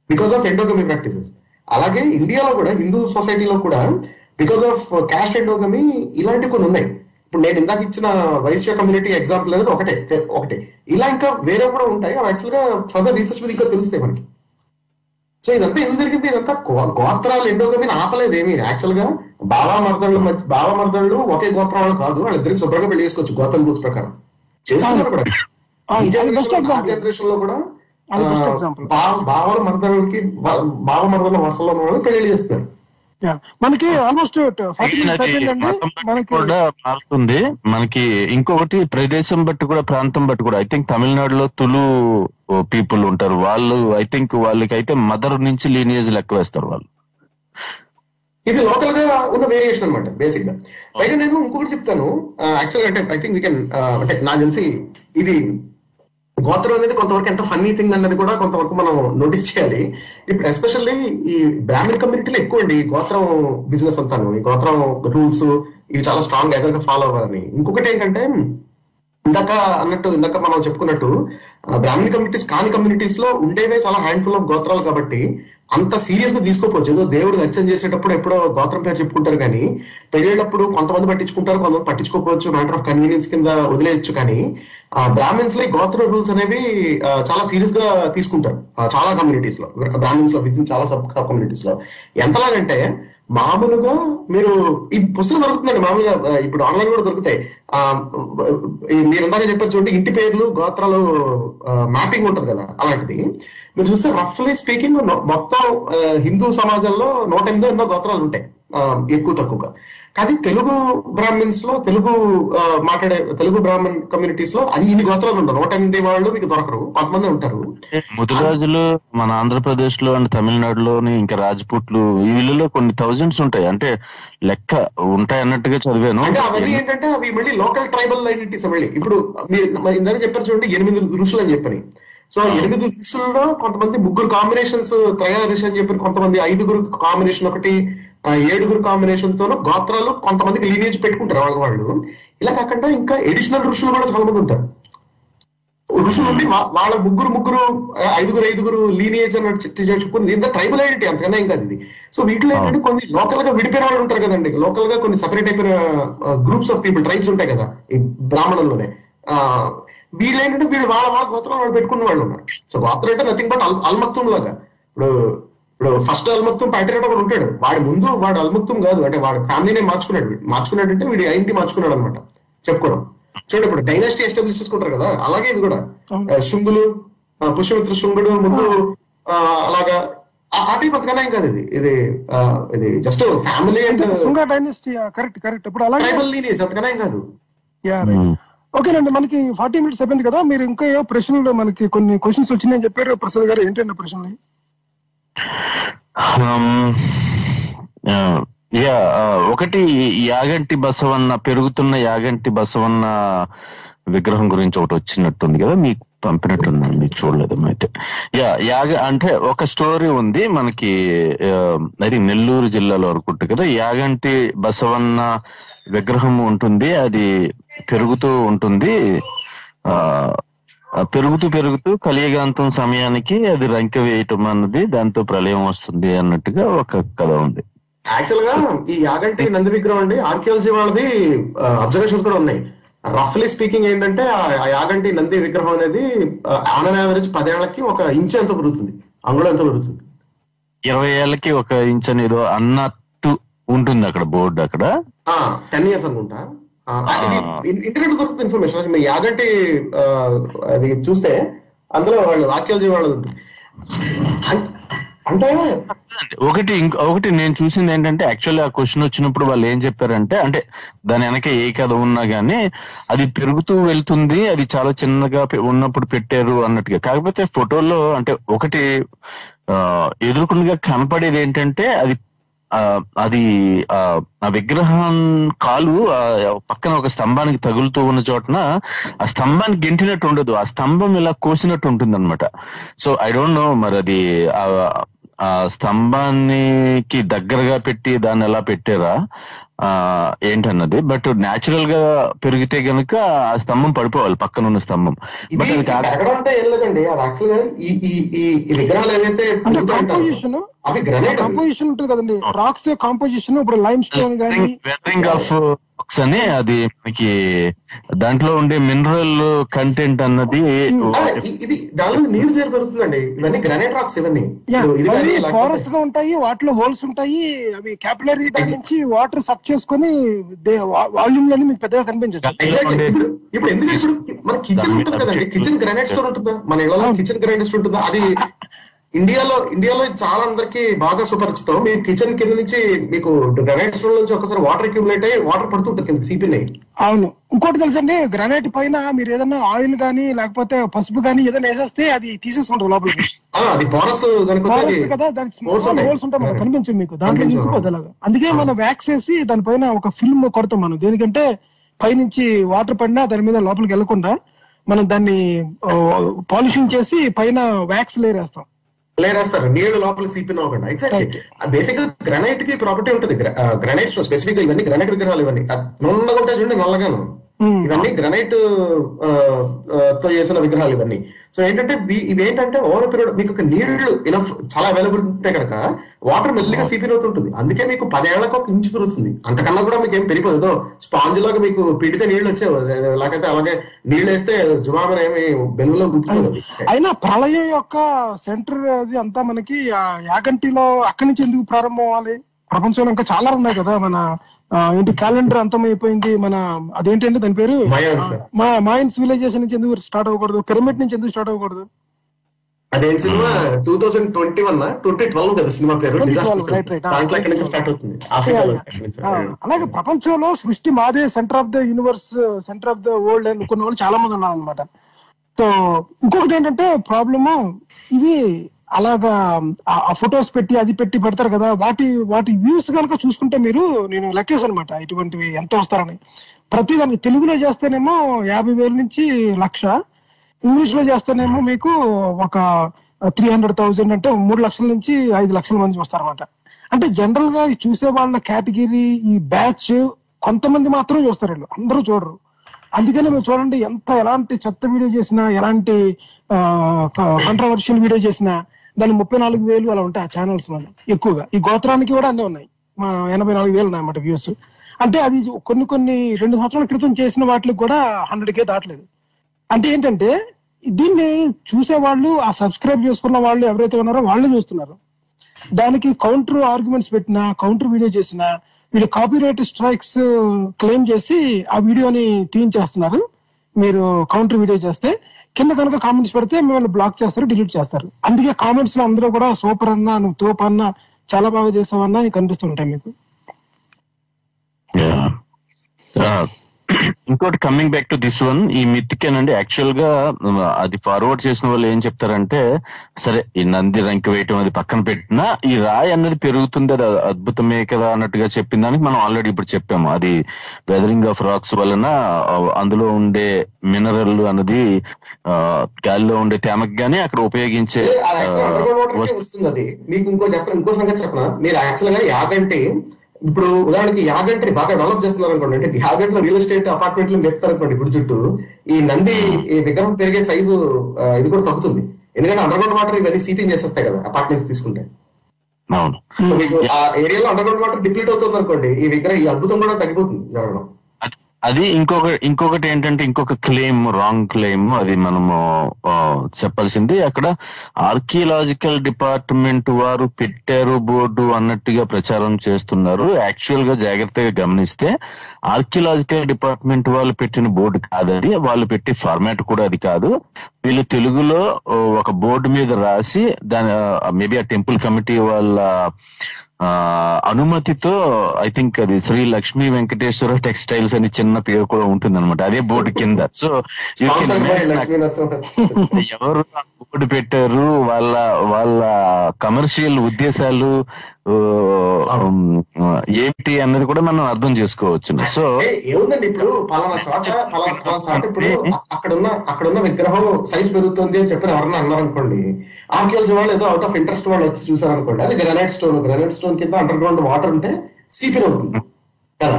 బికాస్ ఆఫ్ ఎండోగమీ ప్రాక్టీసెస్ అలాగే ఇండియాలో కూడా హిందూ సొసైటీలో కూడా బికాస్ ఆఫ్ క్యాస్ట్ ఎండోగమీ ఇలాంటివి కొన్ని ఉన్నాయి. ఇప్పుడు నేను ఇందాక ఇచ్చిన వైశ్య కమ్యూనిటీ ఎగ్జాంపుల్ అనేది ఒకటే ఒకటే. ఇలా ఇంకా వేరే కూడా ఉంటాయి. అవి యాక్చువల్గా ఫర్దర్ రీసెర్చ్ మీద ఇంకా తెలుస్తాయి మనకి. సో ఇదంతా ఎందుకు జరిగింది ఇదంతా గోత్రాలు ఎండోగమిని ఆపలేదు ఏమి. యాక్చువల్గా బావా మరదళ్ళు మధ్య బావా మరదళ్ళు ఒకే గోత్రం వాళ్ళు కాదు. వాళ్ళిద్దరికి శుభ్రంగా పెళ్ళి చేసుకోవచ్చు గోత్రం రూల్స్ ప్రకారం. చేసుకున్నారు కూడా. ఈ జనరేషన్లో కూడా బావ- మరదలకి బావ మరదల వరుసలో ఉన్న వాళ్ళు పెళ్ళి చేస్తారు. మనకి ఆల్మోస్ట్ మనకి కూడా మారుతుంది. మనకి ఇంకొకటి ప్రదేశం బట్టి కూడా ప్రాంతం బట్టి కూడా ఐ థింక్ తమిళనాడులో తులు పీపుల్ ఉంటారు. వాళ్ళు ఐ థింక్ వాళ్ళకి అయితే మదర్ నుంచి లీనియేజ్ లెక్క వేస్తారు వాళ్ళు. ఇది లోకల్గా ఉన్న వేరియేషన్ అనమాట బేసిక్గా పైగా నేను ఇంకొకటి చెప్తాను. యాక్చువల్ అంటే ఐ థింక్ వీ కెన్ అంటే నాకు తెలిసి ఇది గోత్రం అనేది కొంతవరకు ఎంత ఫన్నీ థింగ్ అన్నది కూడా కొంతవరకు మనం నోటీస్ చేయాలి. ఇప్పుడు ఎస్పెషల్లీ ఈ బ్రాహ్మణ్ కమ్యూనిటీలో ఎక్కువ అండి ఈ గోత్రం బిజినెస్ అంతాను. ఈ గోత్రం రూల్స్ ఇవి చాలా స్ట్రాంగ్గా ఫాలో అవ్వాలని. ఇంకొకటి ఏంటంటే ఇందాక అన్నట్టు ఇందాక మనం చెప్పుకున్నట్టు ఆ, బ్రాహ్మణ్ కమ్యూనిటీస్ కాని కమ్యూనిటీస్లో ఉండేవే చాలా హ్యాండ్ఫుల్ ఆఫ్ గోత్రాలు కాబట్టి అంత సీరియస్గా తీసుకోపోవచ్చు ఏదో దేవుడు అర్చన చేసేటప్పుడు ఎప్పుడో గోత్రం పేరు చెప్పుకుంటారు కానీ పెళ్ళేటప్పుడు కొంతమంది పట్టించుకుంటారు కొంతమంది పట్టించుకోకపోవచ్చు మ్యాటర్ ఆఫ్ కన్వీనియన్స్ కింద వదిలేయచ్చు కానీ ఆ బ్రాహ్మిన్స్లో ఈ గోత్ర రూల్స్ అనేవి చాలా సీరియస్గా తీసుకుంటారు. చాలా కమ్యూనిటీస్లో. బ్రాహ్మిన్స్లో విత్ చాలా సబ్ కమ్యూనిటీస్లో. ఎంతలాగంటే మామూలుగా మీరు ఈ పుస్తకం దొరుకుతుందండి మామూలుగా ఇప్పుడు ఆన్లైన్ కూడా దొరుకుతాయి. మీరు ఇందాక చెప్పారు చూడండి ఇంటి పేర్లు గోత్రాలు మ్యాపింగ్ ఉంటది కదా అలాంటిది. మీరు చూస్తే రఫ్లీ స్పీకింగ్ మొత్తం హిందూ సమాజంలో నూట ఎనిమిది ఎన్నో గోత్రాలు ఉంటాయి. ఎక్కువ తక్కువగా. కానీ తెలుగు బ్రాహ్మిన్స్లో తెలుగు మాట్లాడే తెలుగు బ్రాహ్మణ్ కమ్యూనిటీస్లో అన్ని ఇన్ని గోత్రాలు ఉండవు. నూట ఎనిమిది వాళ్ళు మీకు దొరకరు. కొంతమంది ఉంటారు. ముదిరాజులు మన ఆంధ్రప్రదేశ్లో అండ్ తమిళనాడులోని ఇంకా రాజ్పుట్లు ఈ వీళ్ళలో కొన్ని థౌజండ్స్ ఉంటాయి. అంటే లెక్క ఉంటాయి అన్నట్టుగా చదివాను. అంటే అవన్నీ ఏంటంటే అవి మళ్ళీ లోకల్ ట్రైబల్ ఐడెంటిటీస్ మళ్ళీ. ఇప్పుడు మీరు ఇందాక చెప్పారు చూడండి ఎనిమిది ఋషులు అని చెప్పని. సో ఎనిమిది ఋషుల్లో కొంతమంది ముగ్గురు కాంబినేషన్స్ త్రయోదశి అని చెప్పి కొంతమంది ఐదుగురు కాంబినేషన్ ఒకటి ఏడుగురు కాంబినేషన్ తోను గోత్రాలు కొంతమందికి లీనేజ్ పెట్టుకుంటారు వాళ్ళ వాళ్ళు. ఇలా కాకుండా ఇంకా ఎడిషనల్ ఋషులు కూడా చాలా మంది ఉంటారు. ఋషులు ఉండి వాళ్ళ ముగ్గురు ముగ్గురు ఐదుగురు ఐదుగురు లీనియేజ్ అని చెప్పుకుంది ఇంత ట్రైబల్ ఐడెంటిటీ అంతకన్నా ఏం కాదు ఇది. సో వీటిలో ఏంటంటే కొన్ని లోకల్గా విడిపోయిన వాళ్ళు ఉంటారు కదండి. లోకల్గా కొన్ని సపరేట్ అయిపోయిన గ్రూప్స్ ఆఫ్ పీపుల్ ట్రైబ్స్ ఉంటాయి కదా ఈ బ్రాహ్మణుల్లోనే. ఆ, వీళ్ళు ఏంటంటే వీళ్ళు వాళ్ళ వాళ్ళ గోత్రం వాళ్ళు పెట్టుకున్న వాళ్ళు ఉన్నారు. సో గోత్రం అంటే నథింగ్ బట్ అల్మత్తం లాగా ఇప్పుడు ఇప్పుడు ఫస్ట్ అల్మత్తం ప్యాట్రియట్ ఒకడు ఉంటాడు. వాడి ముందు వాడు అల్మత్తం కాదు. అంటే వాడి ఫ్యామిలీనే మార్చుకున్నాడు. మార్చుకున్నాడు అంటే వీడి ఐడెంటిటీ మార్చుకున్నాడు అనమాట చెప్పుకోవడం. చూడండి ఇప్పుడు డైనాసిటీ ఎస్టాబ్లిష్ చేసుకుంటారు కదా. అలాగే ఇది కూడా. శుంగులు పుష్యమిత్ర శుంగుడు ముందు ఆ, అలాగా. ఆ- టైప్ అంతకన్నా ఏం కాదు ఇది. ఇది ఆ, ఇది just family and Sunga dynasty correct correct ఇప్పుడు అలాగే అంతకన్నా ఏం కాదు. యా రైట్ ఓకేనండి మనకి ఫార్టీ మినిట్స్ అయిపోయింది కదా. మీరు ఇంకా ఏవో ప్రశ్నలు మనకి కొన్ని క్వశ్చన్స్ వచ్చినాయని చెప్పారు. ప్రసాద్ గారు ఏంటండి ఆ ప్రశ్నలు? యా ఒకటి యాగంటి బసవన్న పెరుగుతున్న యాగంటి బసవన్న విగ్రహం గురించి ఒకటి వచ్చినట్టుంది కదా మీకు పంపినట్టున్నాను మీకు చూడలేదు అయితే యా యాగ అంటే ఒక స్టోరీ ఉంది మనకి అది నెల్లూరు జిల్లాలో అనుకుంటు కదా యాగంటి బసవన్న విగ్రహం ఉంటుంది అది పెరుగుతూ ఉంటుంది ఆ పెరుగుతూ పెరుగుతూ కలియగాంతం సమయానికి అది రంకె వేయటం అన్నది దాంతో ప్రళయం వస్తుంది అన్నట్టుగా ఒక కథ ఉంది. యాక్చువల్గా ఈ యాగంటి నంది విగ్రహం అండి. ఆర్కియాలజీ వాళ్ళది అబ్జర్వేషన్స్ కూడా ఉన్నాయి. రఫ్లీ స్పీకింగ్ ఏంటంటే ఆ- యాగంటి నంది విగ్రహం అనేది ఆన్ అన్ యావరేజ్ పదేళ్ళకి ఒక ఇంచు ఎంత పెరుగుతుంది. అంగుళం ఎంత పెరుగుతుంది. ఇరవై ఏళ్ళకి ఒక ఇంచ్ అనేదో అన్నట్టు ఉంటుంది అక్కడ బోర్డు అక్కడ. టెన్ ఇయర్స్ అనుకుంటా. ఇంటర్నెట్ దొరుకుతుంది ఇన్ఫర్మేషన్ మీ యాగంటి అది చూస్తే అందులో వాళ్ళు ఆర్కియాలజీ వాళ్ళు అంటే ఒకటి ఒకటి నేను చూసింది ఏంటంటే యాక్చువల్లీ ఆ క్వశ్చన్ వచ్చినప్పుడు వాళ్ళు ఏం చెప్పారంటే అంటే దాని వెనక ఏ కథ ఉన్నా గానీ అది పెరుగుతూ వెళ్తుంది అది చాలా చిన్నగా ఉన్నప్పుడు పెట్టారు అన్నట్టుగా. కాకపోతే ఫోటోల్లో అంటే ఒకటి ఆ, ఎదురుకుండా కనపడేది ఏంటంటే అది అది ఆ ఆ విగ్రహం కాలు పక్కన ఒక స్తంభానికి తగులుతూ ఉన్న చోటన ఆ స్తంభానికి గెంటినట్టు ఉండదు. ఆ స్తంభం ఇలా కోసినట్టు ఉంటుంది అనమాట సో ఐ డోంట్ నో మరి అది ఆ ఆ స్తంభానికి దగ్గరగా పెట్టి దాన్ని ఎలా పెట్టారా? ఏంటన్నది? బట్ న్యాచురల్గా పెరిగితే గనుక ఆ స్తంభం పడిపోవాలి పక్కన ఉన్న స్తంభం బట్ అది కాక పెరగడం అంటే ఏం లేదండి. అది యాక్చువల్గా ఈ ఈ ఈ ఈ విగ్రహాలు ఏవైతే అంటే పెరుగుతూ ఉంటాయో, కాంపోజిషన్ అవి గ్రనైట్ కాంపోజిషన్ ఉంటుంది కదండి. రాక్స్ కాంపోజిషన్ ఇప్పుడు లైమ్ స్టోన్ గానీ వెదరింగ్ ఆఫ్ బాక్స్ అని అది మనకి దాంట్లో ఉండే మినరల్ కంటెంట్ అన్నది ఇది దానిలో నీరు ఇవన్నీ గ్రానైట్ రాక్స్ ఇవన్నీ. గా ఉంటాయి వాటిలో హోల్స్ ఉంటాయి అవి క్యాపిలరీ దాని నుంచి వాటర్ సక్ చేసుకొని వాల్యూమ్లోని మీకు పెద్దగా కనిపించచ్చు Exactly. ఇప్పుడు ఎందుకు ఇప్పుడు మన కిచెన్ ఉంటుంది కదండి. కిచెన్ గ్రానైట్ స్టోన్ ఉంటుందా? మన ఇళ్ళలో కిచెన్ గ్రానైట్ స్టోన్ ఉంటుందా? అది ఇండియాలో ఇండియాలో చాలా అందరికి బాగా సుపరిచితం. మీ కిచెన్ కింద నుంచి మీకు గ్రానైట్ స్టోన్ నుంచి ఒకసారి వాటర్ అక్యూములేట్ అయ్యి వాటర్ పడుతుంటుంది కింద సిపిన్ అవును. ఇంకోటి తెలుసండి గ్రానైట్ పైన మీరు ఏదైనా ఆయిల్ గానీ లేకపోతే పసుపు గానీ ఏదైనా వేసేస్తే అది తీసేసుకుంటుంది లోపలికి. అది పోరస్ కదా దానికి. హోల్స్ ఉంటాయి మనకు మీకు. దాంట్లో. ఇంకిపోద్ది అలాగా. అందుకే మనం వ్యాక్స్ వేసి దానిపైన ఒక ఫిల్మ్ కొడతాం మనం. దేనికంటే పైనుంచి వాటర్ పడినా దాని మీద లోపలికి వెళ్ళకుండా మనం దాన్ని పాలిషింగ్ చేసి పైన వ్యాక్స్ లేయర్ వేస్తాం. లేరేస్తారు నీళ్ళు లోపల సీపిన్ అవ్వకుండా ఎగ్జాక్ట్లీ బేసిక్గా గ్రానైట్కి ప్రాపర్టీ ఉంటుంది. గ్రానైట్ స్పెసిఫిక్గా ఇవన్నీ గ్రానైట్ విగ్రహాలు ఇవన్నీ. నున్నగా ఉంటాయి చూడండి నల్లగాను. ఇవన్నీ గ్రానైట్తో చేసిన విగ్రహాలు ఇవన్నీ. సో ఏంటంటే వీ- ఇవి ఏంటంటే ఓవర్ పీరియడ్ మీకు ఒక నీళ్ళు ఇనఫ్ చాలా అవైలబుల్ ఉంటే కనుక వాటర్ మెల్లిగా సీపిన్ అవుతుంటుంది. అందుకే మీకు పదేళ్ళకు ఒక ఇంచు పెరుగుతుంది. అంతకన్నా కూడా మీకు ఏం పెరిగిపోదు. స్పాంజ్ లాగా మీకు పిడితే నీళ్ళు వచ్చేవి. లేకపోతే అలాగే నీళ్ళు వేస్తే జువామని ఏమి బెల్లులో గుర్తుకోదు అయినా ప్రళయం యొక్క సెంటర్ అది అంతా మనకి యాగంటిలో అక్కడి నుంచి ఎందుకు ప్రారంభం అవ్వాలి? ప్రపంచంలో ఇంకా చాలా ఉన్నాయి కదా మన ఏంటి క్యాలెండర్ అంతమైపోయింది మన అదేంటంటే దాని పేరు? మా మాయిన్స్ విలేజెస్ నుంచి ఎందుకు స్టార్ట్ అవ్వకూడదు? పిరమిడ్ నుంచి ఎందుకు స్టార్ట్ అవ్వకూడదు? అదేం cinema? Two thousand twenty one twenty twelve కదా సినిమా పేరు 2012, Disaster right, right. film. దాంట్లో ఎక్కడి నుంచి స్టార్ట్ అవుతుంది? అలాగే ప్రపంచంలో సృష్టి మాదే centre of the universe centre of the world అని అనుకున్న వాళ్ళు చాలా మంది ఉన్నారు అనమాట సో ఇంకొకటి ఏంటంటే ప్రాబ్లము ఇవి అలాగా ఆ- ఫొటోస్ పెట్టి అది పెట్టి పెడతారు కదా వాటి వాటి వ్యూస్ కనుక చూసుకుంటే మీరు నేను లెక్కేసి అనమాట ఇటువంటివి ఎంత వస్తారని. ప్రతి దానికి తెలుగులో చేస్తేనేమో యాభై వేల నుంచి లక్ష ఇంగ్లీష్లో చేస్తేనేమో మీకు ఒక త్రీ హండ్రెడ్ థౌజండ్ అంటే మూడు లక్షల నుంచి ఐదు లక్షల మంది వస్తారన్నమాట. అంటే జనరల్గా చూసే వాళ్ళ కేటగిరీ ఈ బ్యాచ్ కొంతమంది మాత్రం చూస్తారు వీళ్ళు అందరూ చూడరు. అందుకనే మీరు చూడండి ఎంత ఎలాంటి చెత్త వీడియో చేసినా ఎలాంటి కంట్రవర్షియల్ వీడియో చేసినా దాని ముప్పై నాలుగు వేలు అలా ఉంటాయి ఆ ఛానల్స్ మనం ఎక్కువగా. ఈ గోత్రానికి కూడా అన్నీ ఉన్నాయి. మా ఎనభై నాలుగు వేలు ఉన్నాయి అన్నమాట వ్యూస్ అంటే అది కొన్ని కొన్ని రెండు సంవత్సరాల క్రితం చేసిన వాటికి కూడా హండ్రెడ్ కే దాటలేదు. అంటే ఏంటంటే దీన్ని చూసే వాళ్ళు ఆ సబ్స్క్రైబ్ చేసుకున్న వాళ్ళు ఎవరైతే ఉన్నారో వాళ్ళు చూస్తున్నారు. దానికి కౌంటర్ ఆర్గ్యుమెంట్స్ పెట్టినా కౌంటర్ వీడియో చేసినా వీళ్ళు కాపీరైట్ స్ట్రైక్స్ క్లెయిమ్ చేసి ఆ వీడియోని తీయించేస్తున్నారు మీరు కౌంటర్ వీడియో చేస్తే కింద కనుక కామెంట్స్ పెడితే మిమ్మల్ని బ్లాక్ చేస్తారు డిలీట్ చేస్తారు. అందుకే కామెంట్స్లో అందరూ కూడా సూపర్ అన్నా నువ్వు తోపు అన్నా చాలా బాగా చేసావన్నా కనిపిస్తుంటాయి మీకు. ఇంకోటి coming back to this one ఈ మిత్తికేనండి యాక్చువల్గా అది ఫార్వర్డ్ చేసిన వాళ్ళు ఏం చెప్తారంటే సరే ఈ నంది రంకి వేయటం అది పక్కన పెట్టినా ఈ రాయి అన్నది పెరుగుతుంది అది అద్భుతమే కదా అన్నట్టుగా చెప్పిన దానికి మనం ఆల్రెడీ ఇప్పుడు చెప్పాము. అది వెదరింగ్ ఆఫ్ రాక్స్ వలన అందులో ఉండే మినరల్ అన్నది గాలిలో ఉండే తేమకి గానీ అక్కడ ఉపయోగించే మీకు ఇంకో చెప్ప ఇంకో సంగతి చెప్పనా? మీరు యాక్చువల్గా యాగంటే ఇప్పుడు ఉదాహరణకి యాగంటిని బాగా డెవలప్ చేస్తున్నారు అనుకోండి. అంటే యాగంట్లో రియల్ ఎస్టేట్ అపార్ట్మెంట్లో చెప్తారు అనుకోండి ఇప్పుడు చుట్టూ. ఈ నంది ఈ విగ్రహం పెరిగే సైజు ఇది కూడా తగ్గుతుంది. ఎందుకంటే అండర్గ్రౌండ్ వాటర్ ఇవన్నీ సీపింగ్ చేసేస్తాయి కదా అపార్ట్మెంట్స్ తీసుకుంటే. మీకు ఆ ఏరియాలో అండర్గ్రౌండ్ వాటర్ డిప్లీట్ అవుతుంది అనుకోండి ఈ విగ్రహం ఈ అద్భుతం కూడా తగ్గిపోతుంది జరగడం అది ఇంకొక ఇంకొకటి ఏంటంటే ఇంకొక క్లెయిమ్ రాంగ్ క్లెయిమ్ అది మనము చెప్పాల్సింది. అక్కడ ఆర్కియలాజికల్ డిపార్ట్మెంట్ వారు పెట్టారు బోర్డు అన్నట్టుగా ప్రచారం చేస్తున్నారు. యాక్చువల్గా జాగ్రత్తగా గమనిస్తే ఆర్కియలాజికల్ డిపార్ట్మెంట్ వాళ్ళు పెట్టిన బోర్డు కాదది వాళ్ళు పెట్టే ఫార్మాట్ కూడా అది కాదు. వీళ్ళు తెలుగులో ఒక బోర్డు మీద రాసి దాని మేబీ ఆ టెంపుల్ కమిటీ వాళ్ళ అనుమతితో ఐ థింక్ అది శ్రీ లక్ష్మీ వెంకటేశ్వర టెక్స్టైల్స్ అని చిన్న పేరు కూడా ఉంటుంది అనమాట అదే బోర్డు కింద. సో ఎవరు బోర్డు పెట్టారు? వాళ్ళ వాళ్ళ కమర్షియల్ ఉద్దేశాలు ఏంటి అన్నది కూడా మనం అర్థం చేసుకోవచ్చు సో ఏముందండి ఇప్పుడు పలానా చోట పలానా పలానా చోట ఇప్పుడు అక్కడ ఉన్న అక్కడ ఉన్న విగ్రహం సైజ్ పెరుగుతుంది అని చెప్పి ఎవరన్నా అన్నారు అనుకోండి ఆర్కియాలజీ వాళ్ళు ఏదో అవుట్ ఆఫ్ ఇంట్రెస్ట్ వాళ్ళు వచ్చి చూసారు అనుకోండి అది గ్రానైట్ స్టోన్ గ్రానైట్ స్టోన్ కింద అండర్ గ్రౌండ్ వాటర్ ఉంటే సీపీలో ఉంటుంది. కదా?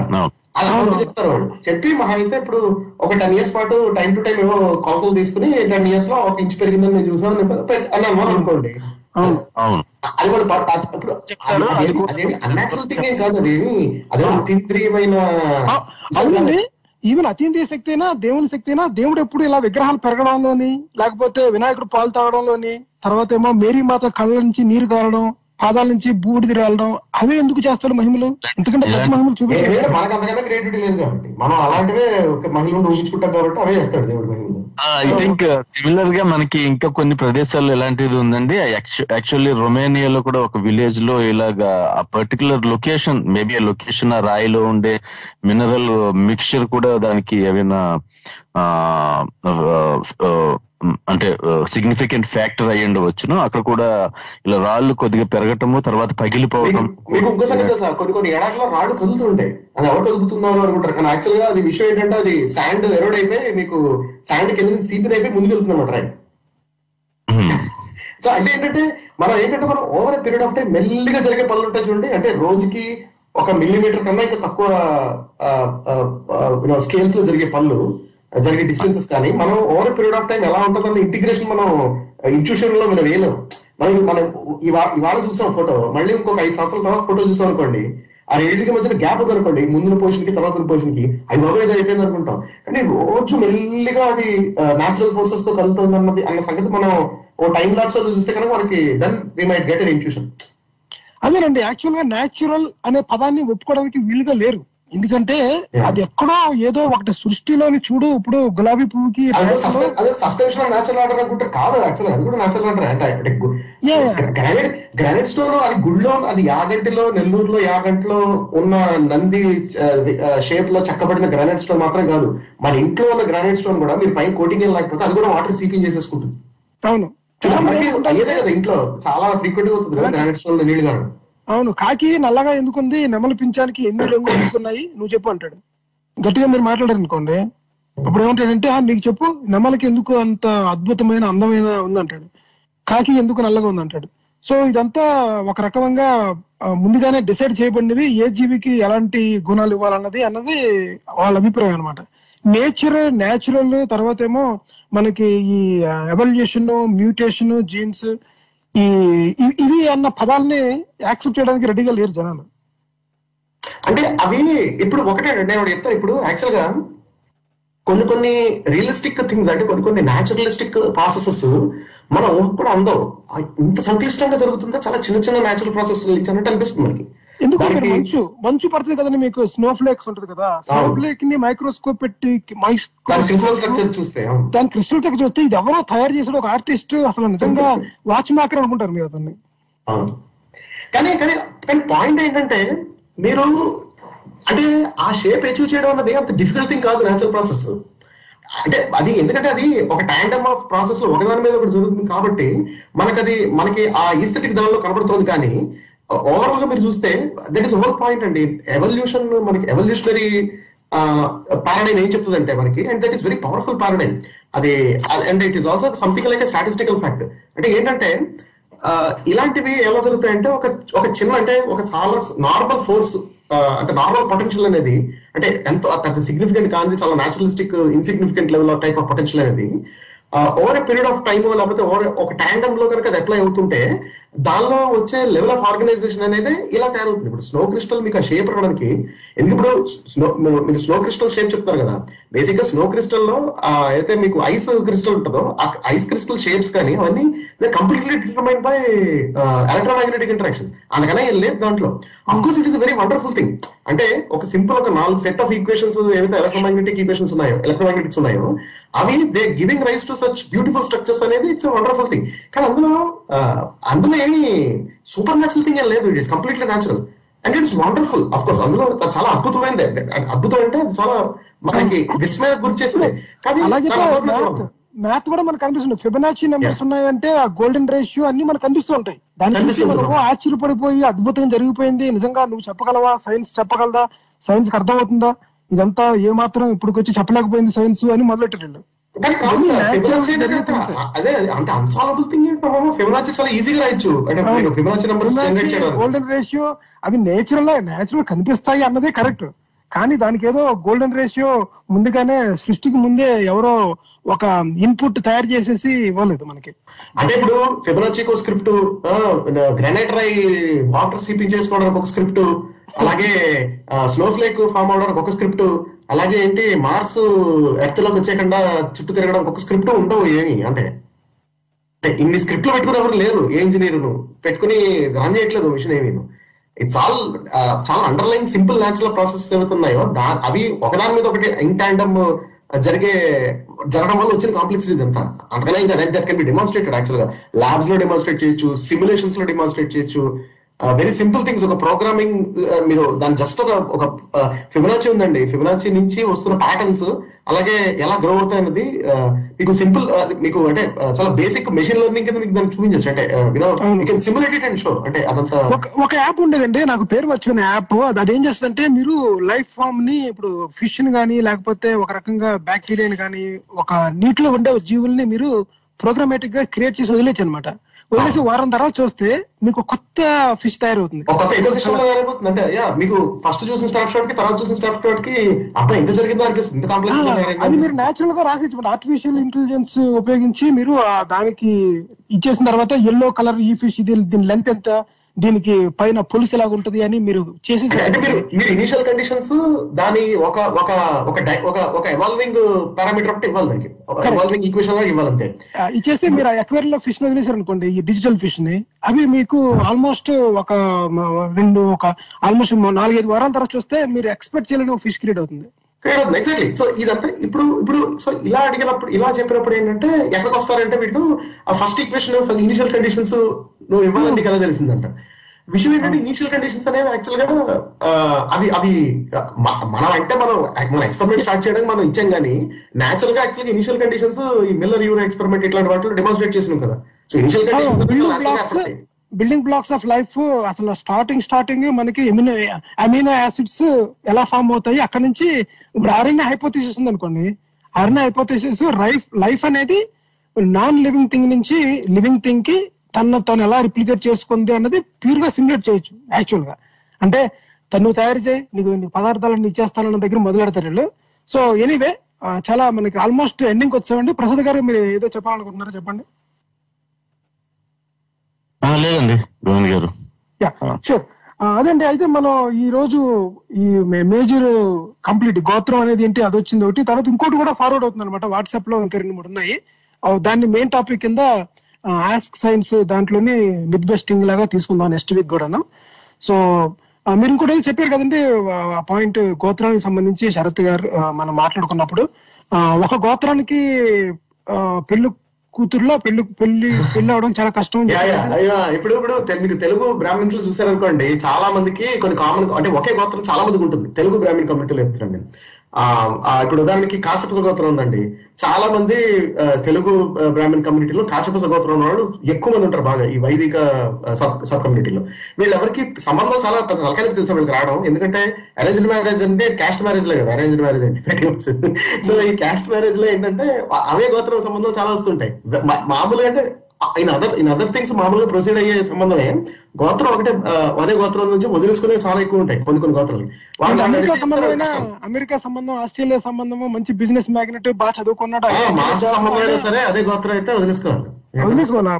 అందరూ చెప్తారు వాళ్ళు. చెప్పి మహా అయితే ఇప్పుడు ఒక టెన్ ఇయర్స్ పాటు టైం టు టైం ఏవో కొలతలు తీసుకుని టెన్ ఇయర్స్లో ఒక ఇంచ్ పెరిగిందని నేను చూసాను అని అన్నారు అనుకోండి. అవును. అది కూడా ఇప్పుడు అన్యాచురల్ థింగ్ ఏం కాదు అదేమి అదే అతీంద్రియమైన ఈవెన్ అతీంద్రియ శక్తి అయినా దేవుని శక్తి అయినా దేవుడు ఎప్పుడు ఇలా విగ్రహాలు పెరగడంలోని లేకపోతే వినాయకుడు పాలు తాగడంలోని తర్వాత ఏమో మేరీ మాత కళ్ళ నుంచి నీరు కారడం పాదాల నుంచి బూడిది రాలడం అవే ఎందుకు చేస్తాడు మహిమలు? ఎందుకంటే పెద్ద మహిమలు చూపించారు మనకు అంతకన్నా క్రియేటివిటీ లేదు కాబట్టి. మనం అలాంటివే ఒక మహిళను ఊహించుకుంటాం కాబట్టి అవే చేస్తాడు దేవుడు మహిళలు ఐ థింక్ సిమిలర్గా మనకి ఇంకా కొన్ని ప్రదేశాల్లో ఎలాంటిది ఉందండి. యాక్చువల్లీ రొమేనియాలో కూడా ఒక విలేజ్లో ఇలాగా ఆ పర్టికులర్ లొకేషన్ మేబీ ఆ లొకేషన్ ఆ రాయిలో ఉండే మినరల్ మిక్చర్ కూడా దానికి ఏమైనా అంటే సిగ్నిఫికెంట్ ఫ్యాక్టర్ అయ్యి ఉండవచ్చును. అక్కడ కూడా ఇలా రాళ్ళు కొద్దిగా పెరగటము తర్వాత మీకు పగిలిపోవటం. మీకు ఇంకో సంగతి తెలుసా? కొన్ని కొన్ని ఎడాట్లో రాళ్ళు కదులుతుంటాయి. అది ఎవరు కదులుతున్నారు అనుకుంటారు. కానీ యాక్చువల్గా అది విషయం ఏంటంటే అది శాండ్ ఎరోడ్ అయిపోయి మీకు శాండ్ కింద సీపర్ అయిపోయి ముందుకు వెళ్తుంది అనమాట రైట్. సో అంటే ఏంటంటే మనం ఏంటంటే మనం ఓవర్ పీరియడ్ ఆఫ్ టైం మెల్లిగా జరిగే పనులు ఉంటాయి చూడండి. అంటే రోజుకి ఒక మిల్లీమీటర్ కన్నా ఇంకా తక్కువ స్కేల్స్లో జరిగే పనులు. జరిగే డిస్టెన్సెస్ కానీ మనం ఓవర్ పీరియడ్ ఆఫ్ టైం ఎలా ఉంటుందన్న ఇంటిగ్రేషన్ మనం uh, ఇంట్యూషన్లో మనం వేయలేం. మనం మనం ఇవాళ చూసాం ఫోటో మళ్ళీ ఇంకొక ఐదు సంవత్సరాల తర్వాత ఫోటో చూసాం అనుకోండి ఆ రెండింటికి మధ్యన గ్యాప్ ఉంది అనుకోండి ముందున పొజిషన్కి తర్వాత పొజిషన్కి అవి బాబు ఏదో అయిపోయింది అనుకుంటాం. కానీ రోజు మెల్లిగా అది uh, న్యాచురల్ ఫోర్సెస్తో కలుగుతుంది అన్నది అన్న సంగతి మనం ఓ టైం లాట్స్ చూస్తే కనుక మనకి then we might get an intuition అదేనండి యాక్చువల్గా న్యాచురల్ అనే పదాన్ని ఒప్పుకోవడానికి వీలుగా లేరు. ఎందుకంటే. అది ఎక్కడో ఏదో ఒకటి సృష్టిలోని చూడు ఇప్పుడు గులాబీ పువ్వుకి సస్పెన్షన్ న్యాచురల్ ఆర్డర్ అనుకుంటే కాదు యాక్చువల్ అది కూడా న్యాచురల్ ఆర్డర్ అంటే. గ్రానైట్ గ్రానైట్ స్టోన్ అది గుళ్ళో అది యాగంటిలో నెల్లూరులో యాగంటిలో ఉన్న నంది షేప్లో చెక్కబడిన గ్రానైట్ స్టోన్ మాత్రం కాదు. మన ఇంట్లో ఉన్న గ్రానైట్ స్టోన్ కూడా మీరు పైన కోటింగ్ లేకపోతే అది కూడా వాటర్ సీపింగ్ చేసేసుకుంటుంది. అవును. అయ్యేదే కదా ఇంట్లో. చాలా ఫ్రీక్వెంట్గా అవుతుంది కదా గ్రానైట్ స్టోన్ నీళ్ళు కాదు అవును కాకి నల్లగా ఎందుకుంది? నెమలి పించానికి ఎన్ని రంగులు ఎందుకున్నాయి నువ్వు చెప్పు అంటాడు. గట్టిగా మీరు మాట్లాడారు అనుకోండి. అప్పుడు ఏమంటాడంటే "ఆ, నీకు చెప్పు నెమలికి ఎందుకు అంత అద్భుతమైన అందమైన ఉందంటాడు. కాకి ఎందుకు నల్లగా ఉందంటాడు. సో ఇదంతా ఒక రకంగా ముందుగానే డిసైడ్ చేయబడినవి ఏ జీవికి ఎలాంటి గుణాలు ఇవ్వాలన్నది అన్నది వాళ్ళ అభిప్రాయం అనమాట నేచర్ న్యాచురల్ తర్వాత ఏమో మనకి ఈ ఎవల్యూషన్ మ్యూటేషన్ జీన్స్ ఈ ఇవి- ఇవి అన్న పదాలని యాక్సెప్ట్ చేయడానికి రెడీగా లేరు జనాలు. అంటే అవి ఇప్పుడు ఒకటే నేను చెప్తాను ఇప్పుడు యాక్చువల్గా కొన్ని కొన్ని రియలిస్టిక్ థింగ్స్ అంటే కొన్ని కొన్ని న్యాచురలిస్టిక్ ప్రాసెసెస్ మన ఊహకు కూడా అందవు. ఇంత సంక్లిష్టంగా జరుగుతుందో? చాలా చిన్న చిన్న న్యాచురల్ ప్రాసెస్ ఇచ్చినట్టు అనిపిస్తుంది మనకి. ఎందుకు మంచు మంచు పడుతుంది కదండి మీకు స్నో ఫ్లేక్స్ ఉంటది కదా. స్నో ఫ్లేక్ని మైక్రోస్కోప్ పెట్టి దాని స్ట్రక్చర్ చూస్తే. దాని క్రిస్టల్ చెక్ చూస్తే ఇది ఎవరో తయారు చేసాడు ఒక ఆర్టిస్ట్ అసలు నిజంగా వాచ్ మేకర్ అనుకుంటారు మీరు అతన్ని. కానీ కానీ కానీ పాయింట్ ఏంటంటే మీరు అంటే ఆ షేప్ అచీవ్ చేయడం అన్నది అంత డిఫికల్ట్ థింగ్ కాదు న్యాచురల్ ప్రాసెస్ అంటే అది ఎందుకంటే అది ఒక ట్యాండమ్ ఆఫ్ ప్రాసెస్లో ఒకదాని మీద ఒకటి జరుగుతుంది కాబట్టి మనకి అది మనకి ఆ ఈస్థెటిక్ దానిలో కనబడుతుంది కానీ ఓవరాల్గా మీరు చూస్తే దట్ ఇస్ ఓవర్ పాయింట్ అండి. ఎవల్యూషన్ మనకి ఎవల్యూషనరీ పారాడైమ్ ఏం చెప్తుందంటే మనకి and that is very powerful paradigm అది and it is also something like statistical fact అంటే ఏంటంటే ఇలాంటివి ఎలా జరుగుతాయంటే ఒక ఒక చిన్న అంటే ఒక చాలా నార్మల్ ఫోర్స్ అంటే నార్మల్ పొటెన్షియల్ అనేది అంటే ఎంతో పెద్ద సిగ్నిఫికెంట్ కానిది చాలా naturalistic insignificant level of type of potential అనేది over a period of time లేకపోతే ఓవర్ ఒక ట్యాండమ్లో కనుక అది అప్లై అవుతుంటే దానిలో వచ్చే లెవెల్ ఆఫ్ ఆర్గనైజేషన్ అనేది ఇలా తయారవుతుంది. ఇప్పుడు స్నో క్రిస్టల్ మీకు ఆ షేప్ రావడానికి ఎందుకు ఇప్పుడు స్నో మీరు స్నో క్రిస్టల్ షేప్ చెప్తారు కదా. బేసిక్గా స్నో క్రిస్టల్లో అయితే మీకు ఐస్ క్రిస్టల్ ఉంటుందో ఆ ఐస్ క్రిస్టల్ షేప్స్ కానీ అవన్నీ completely determine by electromagnetic interactions అందుకనే ఏం లేదు దాంట్లో. Of course it is very wonderful thing అంటే ఒక సింపుల్ ఒక నాలుగు సెట్ ఆఫ్ ఈక్వేషన్స్ ఏవైతే ఎలక్ట్రోమాగ్నెటిక్ ఈక్వేషన్స్ ఉన్నాయో ఎలక్ట్రోమాగ్నెటిక్స్ ఉన్నాయో అవి they giving rise to such beautiful structures అనేది ఇట్స్ వండర్ఫుల్ థింగ్ కానీ అందులో అందులో ఏమి సూపర్ న్యాచురల్ థింగ్ ఏం లేదు it is completely natural and it's wonderful of course అందులో చాలా అద్భుతమైనది అద్భుతం అంటే చాలా మనకి విస్మయ గురి చేసింది. కానీ అలాగే మ్యాథ్ కూడా మనకు కనిపిస్తుంది. ఫిబనాచి నెంబర్స్ ఉన్నాయంటే ఆ గోల్డెన్ రేషియో అన్ని మనకు కనిపిస్తూ ఉంటాయి. దాని చూసి కనిపిస్తుంది. మనము ఆశ్చర్యపడిపోయి అద్భుతంగా జరిగిపోయింది. నిజంగా నువ్వు చెప్పగలవా? సైన్స్ చెప్పగలదా? సైన్స్కి అర్థమవుతుందా? ఇదంతా ఏ మాత్రం ఇప్పుడు వచ్చి చెప్పలేకపోయింది సైన్స్ అని మొదలెట్టారు అదే అది అంత అన్సాల్వబుల్ థింగ్ ఫిబొనాచి చాలా ఈజీగా రాయొచ్చు అంటే మీరు ఫిబొనాచి నెంబర్స్ జనరేట్ చేయడం గోల్డెన్ రేషియో అవి నేచురల్ నేచురల్ కనిపిస్తాయి అన్నదే కరెక్ట్ కానీ దానికి ఏదో గోల్డెన్ రేషియో ముందుగానే సృష్టికి ముందే ఎవరో ఒక ఇన్పుట్ తయారు చేసేసి ఇవ్వలేదు మనకి. అంటే ఇప్పుడు ఫిబనాచికో స్క్రిప్ట్ గ్రానైట్ రై వాటర్ సీపింగ్ చేసుకోవడానికి ఒక స్క్రిప్ట్ అలాగే స్నో ఫ్లేక్ ఫామ్ అవడానికి ఒక స్క్రిప్ట్ అలాగే ఏంటి మార్స్ ఎర్త్లోకి వచ్చేకుండా చుట్టూ తిరగడానికి ఒక స్క్రిప్ట్ ఉండవు ఏమి అంటే. అంటే ఇన్ని స్క్రిప్ట్లు పెట్టుకుని ఎవరు లేరు ఏ ఇంజనీర్ పెట్టుకుని రన్ చేయట్లేదు మిషన్ ఏమీ ఇట్స్ ఆల్ uh, చాలా అండర్లైన్ సింపుల్ న్యాచురల్ ప్రాసెస్ ఏవైతున్నాయో దా అవి ఒకదాని మీద ఒకటి ఇంటాండమ్ uh, జరిగే జరగడం వల్ల వచ్చిన కాంప్లెక్స్ ఇదంతా. అంతకనే ఇంకా దట్ కెన్ బి డెమాన్స్ట్రేటెడ్ యాక్చువల్గా. ల్యాబ్స్లో డెమాన్స్ట్రేట్ చేయొచ్చు సిమ్యులేషన్స్లో డెమాన్స్ట్రేట్ చేయొచ్చు వెరీ సింపుల్ థింగ్స్ ఒక ప్రోగ్రామింగ్ మీరు దాని జస్ట్ ఒక ఒక ఫిబనాచి ఉందండి. ఫిబనాచి నుంచి వస్తున్న ప్యాటర్న్స్ అలాగే ఎలా గ్రో అవుతాయి అనేది మీకు సింపుల్ మీకు అంటే చాలా బేసిక్ మెషిన్ లెర్నింగ్ కింద మీకు దాన్ని చూపించచ్చు. అంటే you know you can simulate it and show అంటే అదంతా ఒక యాప్ ఉండేదండి. నాకు పేరు మర్చిపోయిన యాప్ అది అదేం చేస్తుందంటే మీరు లైఫ్ ఫామ్ని ఇప్పుడు ఫిష్ని కానీ లేకపోతే ఒక రకంగా బ్యాక్టీరియాని కానీ ఒక నీటిలో ఉండే జీవుల్ని మీరు ప్రోగ్రామేటిక్గా క్రియేట్ చేసి వదిలేచ్చు అనమాట వదిలేసి వారం తర్వాత చూస్తే మీకు కొత్త ఫిష్ తయారవుతుంది. ఒక కొత్త ఎకోసిస్టమ్లో తయారైపోతుంది. అంటే యా మీకు ఫస్ట్ చూసిన స్టాప్ షాట్కి తర్వాత చూసిన స్టాప్ షాట్కి అబ్బా ఇంత జరిగిందో అనిపిస్తుంది ఇంత కాంప్లెక్స్ అది మీరు నేచురల్గా రాసి ఆర్టిఫిషియల్ ఇంటెలిజెన్స్ ఉపయోగించి మీరు దానికి ఇచ్చేసిన తర్వాత ఎల్లో కలర్ ఈ ఫిష్ ఇది దీని లెంత్ ఎంత? దీనికి పైన పులుసు ఎలాగ ఉంటది అని మీరు అంటే మీరు ఇనిషియల్ కండిషన్స్ దాని ఒక ఒక ఒక ఒక ఒక ఎవాల్వింగ్ పారామీటర్ ఒకటి ఇవ్వాలి దానికి. ఒక ఎవాల్వింగ్ ఈక్వేషన్ లాగా ఇవ్వాలి అంతే ఆ, ఇచ్చేసి మీరు ఎక్వేర్లో ఫిష్ వదిలేసారు అనుకోండి ఈ డిజిటల్ ఫిష్ని అవి మీకు ఆల్మోస్ట్ ఒక రెండు ఒక ఆల్మోస్ట్ నాలుగైదు వారాల తర్వాత చూస్తే మీరు ఎక్స్పెక్ట్ చేయలేని ఫిష్ క్రియేట్ అవుతుంది. క్లియర్ అవుతుంది ఎగ్జాక్ట్లీ సో ఇదంతా ఇప్పుడు ఇప్పుడు సో ఇలా అడిగినప్పుడు ఇలా చెప్పినప్పుడు ఏంటంటే ఎక్కడికి వస్తారంటే వీళ్ళు ఆ ఫస్ట్ ఈక్వేషన్ ఇనిషియల్ కండిషన్స్ నువ్వు ఇవ్వాలని ఎలా తెలిసిందంట. విషయం ఏంటంటే ఇనిషియల్ కండిషన్స్ అనేవి యాక్చువల్గా అవి అవి మనం అంటే మనం మన ఎక్స్పెరిమెంట్ స్టార్ట్ చేయడానికి మనం ఇచ్చాం కానీ నేచురల్గా యాక్చువల్గా ఇనిషియల్ కండిషన్స్ ఈ మిల్లర్ యూరో ఎక్స్పెరిమెంట్ ఇట్లాంటి వాటిలో డెమాన్స్ట్రేట్ చేసినాం కదా. So initial conditions building blocks of life అసలు స్టార్టింగ్ స్టార్టింగ్ మనకి ఎమినో అమినో యాసిడ్స్ ఎలా ఫామ్ అవుతాయి? అక్కడ నుంచి ఇప్పుడు ఆర్ఎన్ఏ హైపోథిసిస్ ఉంది అనుకోండి ఆర్ఎన్ఏ హైపోథిసిస్ లైఫ్ లైఫ్ అనేది నాన్ లివింగ్ థింగ్ నుంచి లివింగ్ థింగ్కి తన తను ఎలా రిప్లికేట్ చేసుకుంది అన్నది ప్యూర్గా సిమ్యులేట్ చేయొచ్చు యాక్చువల్గా. అంటే తను తయారు చేయి నీకు నీకు పదార్థాలను ఇచ్చేస్తానన్న దగ్గర మొదలెడతారు వీళ్ళు. సో ఎనీవే చాలా మనకి ఆల్మోస్ట్ ఎండింగ్ వచ్చామండి ప్రసాద్ గారు మీరు ఏదో చెప్పాలనుకుంటున్నారో చెప్పండి. లేదండి గోవింద్ గారు. యా షూర్ అదండి అయితే మనం ఈ రోజు ఈ మేజర్ కంప్లీట్ గోత్రం అనేది ఏంటి అది వచ్చింది ఒకటి. తర్వాత ఇంకోటి కూడా ఫార్వర్డ్ అవుతుంది అనమాట వాట్సాప్లో ఇంకా రెండు మూడు ఉన్నాయి. దాన్ని మెయిన్ టాపిక్ కింద ఆస్క్ సైన్స్ దాంట్లోని మిడ్ బెస్టింగ్ లాగా తీసుకుందాం నెక్స్ట్ వీక్ కూడాను. సో మీరు ఇంకోటి ఏదో చెప్పారు కదండి ఆ పాయింట్ గోత్రానికి సంబంధించి శరత్ గారు మనం మాట్లాడుకున్నప్పుడు. ఒక గోత్రానికి ఆ, పెళ్ళి కూతురులో పెళ్ళి పెళ్ళి పెళ్ళి అవడం చాలా కష్టం. ఇప్పుడు ఇప్పుడు మీకు తెలుగు బ్రాహ్మిన్స్లో చూసారనుకోండి చాలా మందికి కొన్ని కామన్ అంటే ఒకే గోత్రం చాలా మందికి ఉంటుంది తెలుగు బ్రాహ్మణ్ కమ్యూనిటీలో చెప్తున్నాను నేను ఇప్పుడు ఉదాహరణకి కాశ్యప సగోత్రం ఉందండి. చాలా మంది ఆ, తెలుగు బ్రాహ్మణ్ కమ్యూనిటీలో కాశ్యప సగోత్రం ఉన్న వాళ్ళు ఎక్కువ మంది ఉంటారు బాగా ఈ వైదిక సబ్ సబ్ కమ్యూనిటీలో. వీళ్ళెవరికి సంబంధం చాలా తలకాయలకు తెలుసు వీళ్ళకి రావడం? ఎందుకంటే అరేంజ్డ్ మ్యారేజ్ అంటే క్యాస్ట్ మ్యారేజ్ లే కదా అరేంజ్డ్ మ్యారేజ్ అంటే సో ఈ క్యాస్ట్ మ్యారేజ్లో ఏంటంటే అవే గోత్రం సంబంధం చాలా వస్తుంటాయి. మామూలుగా అంటే in other in other things మామూలుగా ప్రొసీడ్ అయ్యే సంబంధమే. గోత్రం ఒకటే అదే గోత్రం నుంచి వదిలేసుకునే చాలా ఎక్కువ ఉంటాయి కొన్ని కొన్ని గోత్రాలు. అమెరికా సంబంధమైన. అమెరికా సంబంధం ఆస్ట్రేలియా సంబంధం మంచి బిజినెస్ మ్యాగ్నెట్ బాగా చదువుకున్నాడు సంబంధం అయినా సరే అదే గోత్రం అయితే వదిలేసుకోవాలి. వదిలేసుకోవాలా.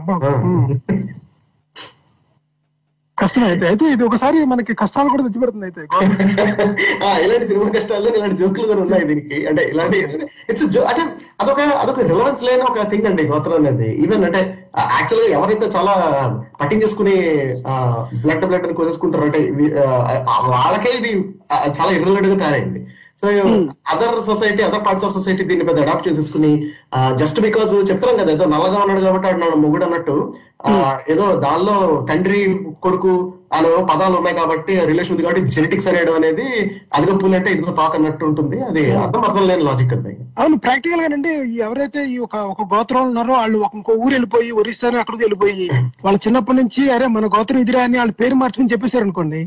కష్టం అయితే అయితే ఇది ఒకసారి మనకి కష్టాలు కూడా తెచ్చిపెడుతుంది అయితే. ఇలాంటి సినిమా కష్టాల్లో ఇలాంటి జోకులు కూడా ఉన్నాయి దీనికి. అంటే ఇలాంటి ఇట్స్ అంటే అదొక అదొక రిలవెన్స్ లేని ఒక థింగ్ అండి గోత్రం అనేది. ఈవెన్ అంటే యాక్చువల్గా ఎవరైతే చాలా పట్టించేసుకుని బ్లడ్ బ్లడ్ అని కోసేసుకుంటారు అంటే వాళ్ళకే ఇది చాలా ఇర్రెలెంట్గా తయారైంది. So other society other parts of society దీన్ని పెద్ద అడాప్ట్ చేసేసుకుని జస్ట్ బికాజ్ చెప్తున్నాం కదా ఏదో నల్లగా ఉన్నాడు కాబట్టి నా మొగుడు అన్నట్టు ఏదో దానిలో తండ్రి కొడుకు అనే పదాలు ఉన్నాయి కాబట్టి రిలేషన్ ఉంది కాబట్టి జెనెటిక్స్ అనేయడం అనేది అదిగో పూలు అంటే ఇదిగో తాక్ అన్నట్టు ఉంటుంది. అది అర్థం అర్థం లేని లాజిక్ అది అవును ప్రాక్టికల్ గానండి. ఈ ఎవరైతే ఈ ఒక ఒక గోత్రం ఉన్నారో వాళ్ళు ఒక ఇంకో ఊరు వెళ్ళిపోయి ఒరిస్సా అక్కడికి వెళ్ళిపోయి వాళ్ళ చిన్నప్పటి నుంచి అరే మన గోత్రం ఇదిరా అని వాళ్ళ పేరు మార్చుకుని చెప్పేశారు అనుకోండి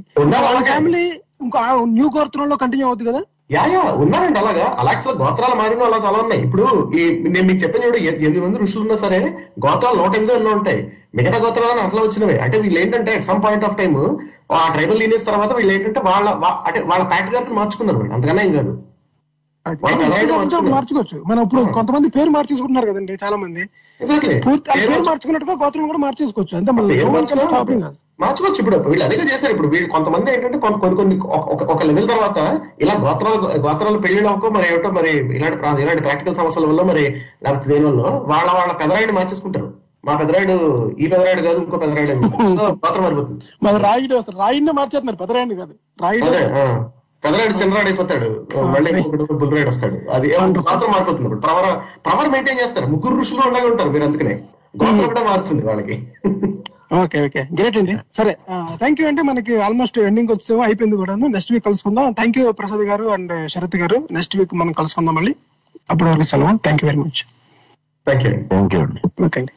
వాళ్ళ ఫ్యామిలీ ఇంకో న్యూ గోత్రంలో కంటిన్యూ అవుతుంది కదా? యా యా ఉన్నారండి అలాగా. అలా యాక్చువల్ గోత్రాలు మారిన అలా చాలా ఉన్నాయి. ఇప్పుడు ఈ నేను మీకు చెప్పిన చూడు ఎనిమిది మంది ఋషులు ఉన్నా సరే గోత్రాలు నూట ఎనిమిది ఉంటాయి. మిగతా గోత్రాలు అట్లా వచ్చినవి. అంటే వీళ్ళు ఏంటంటే at some point of time ఆ ట్రైబల్ లీనియస్ తర్వాత వీళ్ళు ఏంటంటే వాళ్ళ అంటే వాళ్ళ ప్యాట్రియార్కి మార్చుకున్నారు వీళ్ళు. అంతకన్నా ఏం కాదు. మార్చుకోవచ్చు. మనం ఇప్పుడు కొంతమంది పేరు మార్చేసుకుంటున్నారు కదండి చాలా మంది పేరు మార్చుకున్నట్టుగా గోత్రం కూడా మార్చేసుకోవచ్చు. అంతే మార్చుకోవచ్చు ఇప్పుడు. వీళ్ళు అదే చేశారు ఇప్పుడు. వీళ్ళు కొంతమంది ఏంటంటే కొన్ని కొన్ని కొన్ని ఒక- లెవెల్ తర్వాత ఇలా గోత్రాలు గోత్రాలు పెళ్ళిలోకో మరి ఏమిటో మరి ఇలాంటి ఇలాంటి ప్రాక్టికల్ సమస్యల వల్ల మరి లేకపోతే దేని వల్ల వాళ్ళ వాళ్ళ పెదరాయిని మార్చేసుకుంటారు. మా పెదరాయుడు ఈ పెదరాయుడు కాదు ఇంకో పెదరాయుడు గోత్రం మారిపోతుంది. రాయుడు అసలు రాయుడిని మార్చేస్తున్నారు పెదరాయుడు కాదు. రాయుడు. పెదరాయుడు చిన్నరాడు అయిపోతాడు. మళ్ళీ బుల్రాయుడు వస్తాడు. అది గోత్రం మారిపోతుంది ఇప్పుడు ప్రవర ప్రవర్ మెయింటైన్ చేస్తారు. ముగ్గురు ఋషులు ఉండగా ఉంటారు మీరు అందుకనే. గోత్రం కూడా మారుతుంది వాళ్ళకి. Okay okay. గ్రేట్ అండి. సరే థ్యాంక్ యూ అంటే మనకి ఆల్మోస్ట్ ఎండింగ్ వచ్చేవో అయిపోయింది కూడా నెక్స్ట్ వీక్ కలుసుకుందాం. థ్యాంక్ యూ ప్రసాద్ గారు అండ్ శరత్ గారు. నెక్స్ట్ వీక్ మనం కలుసుకుందాం మళ్ళీ. అప్పటి వరకు సెలవు. Thank you very much thank you thank you అండి. ఓకే అండి.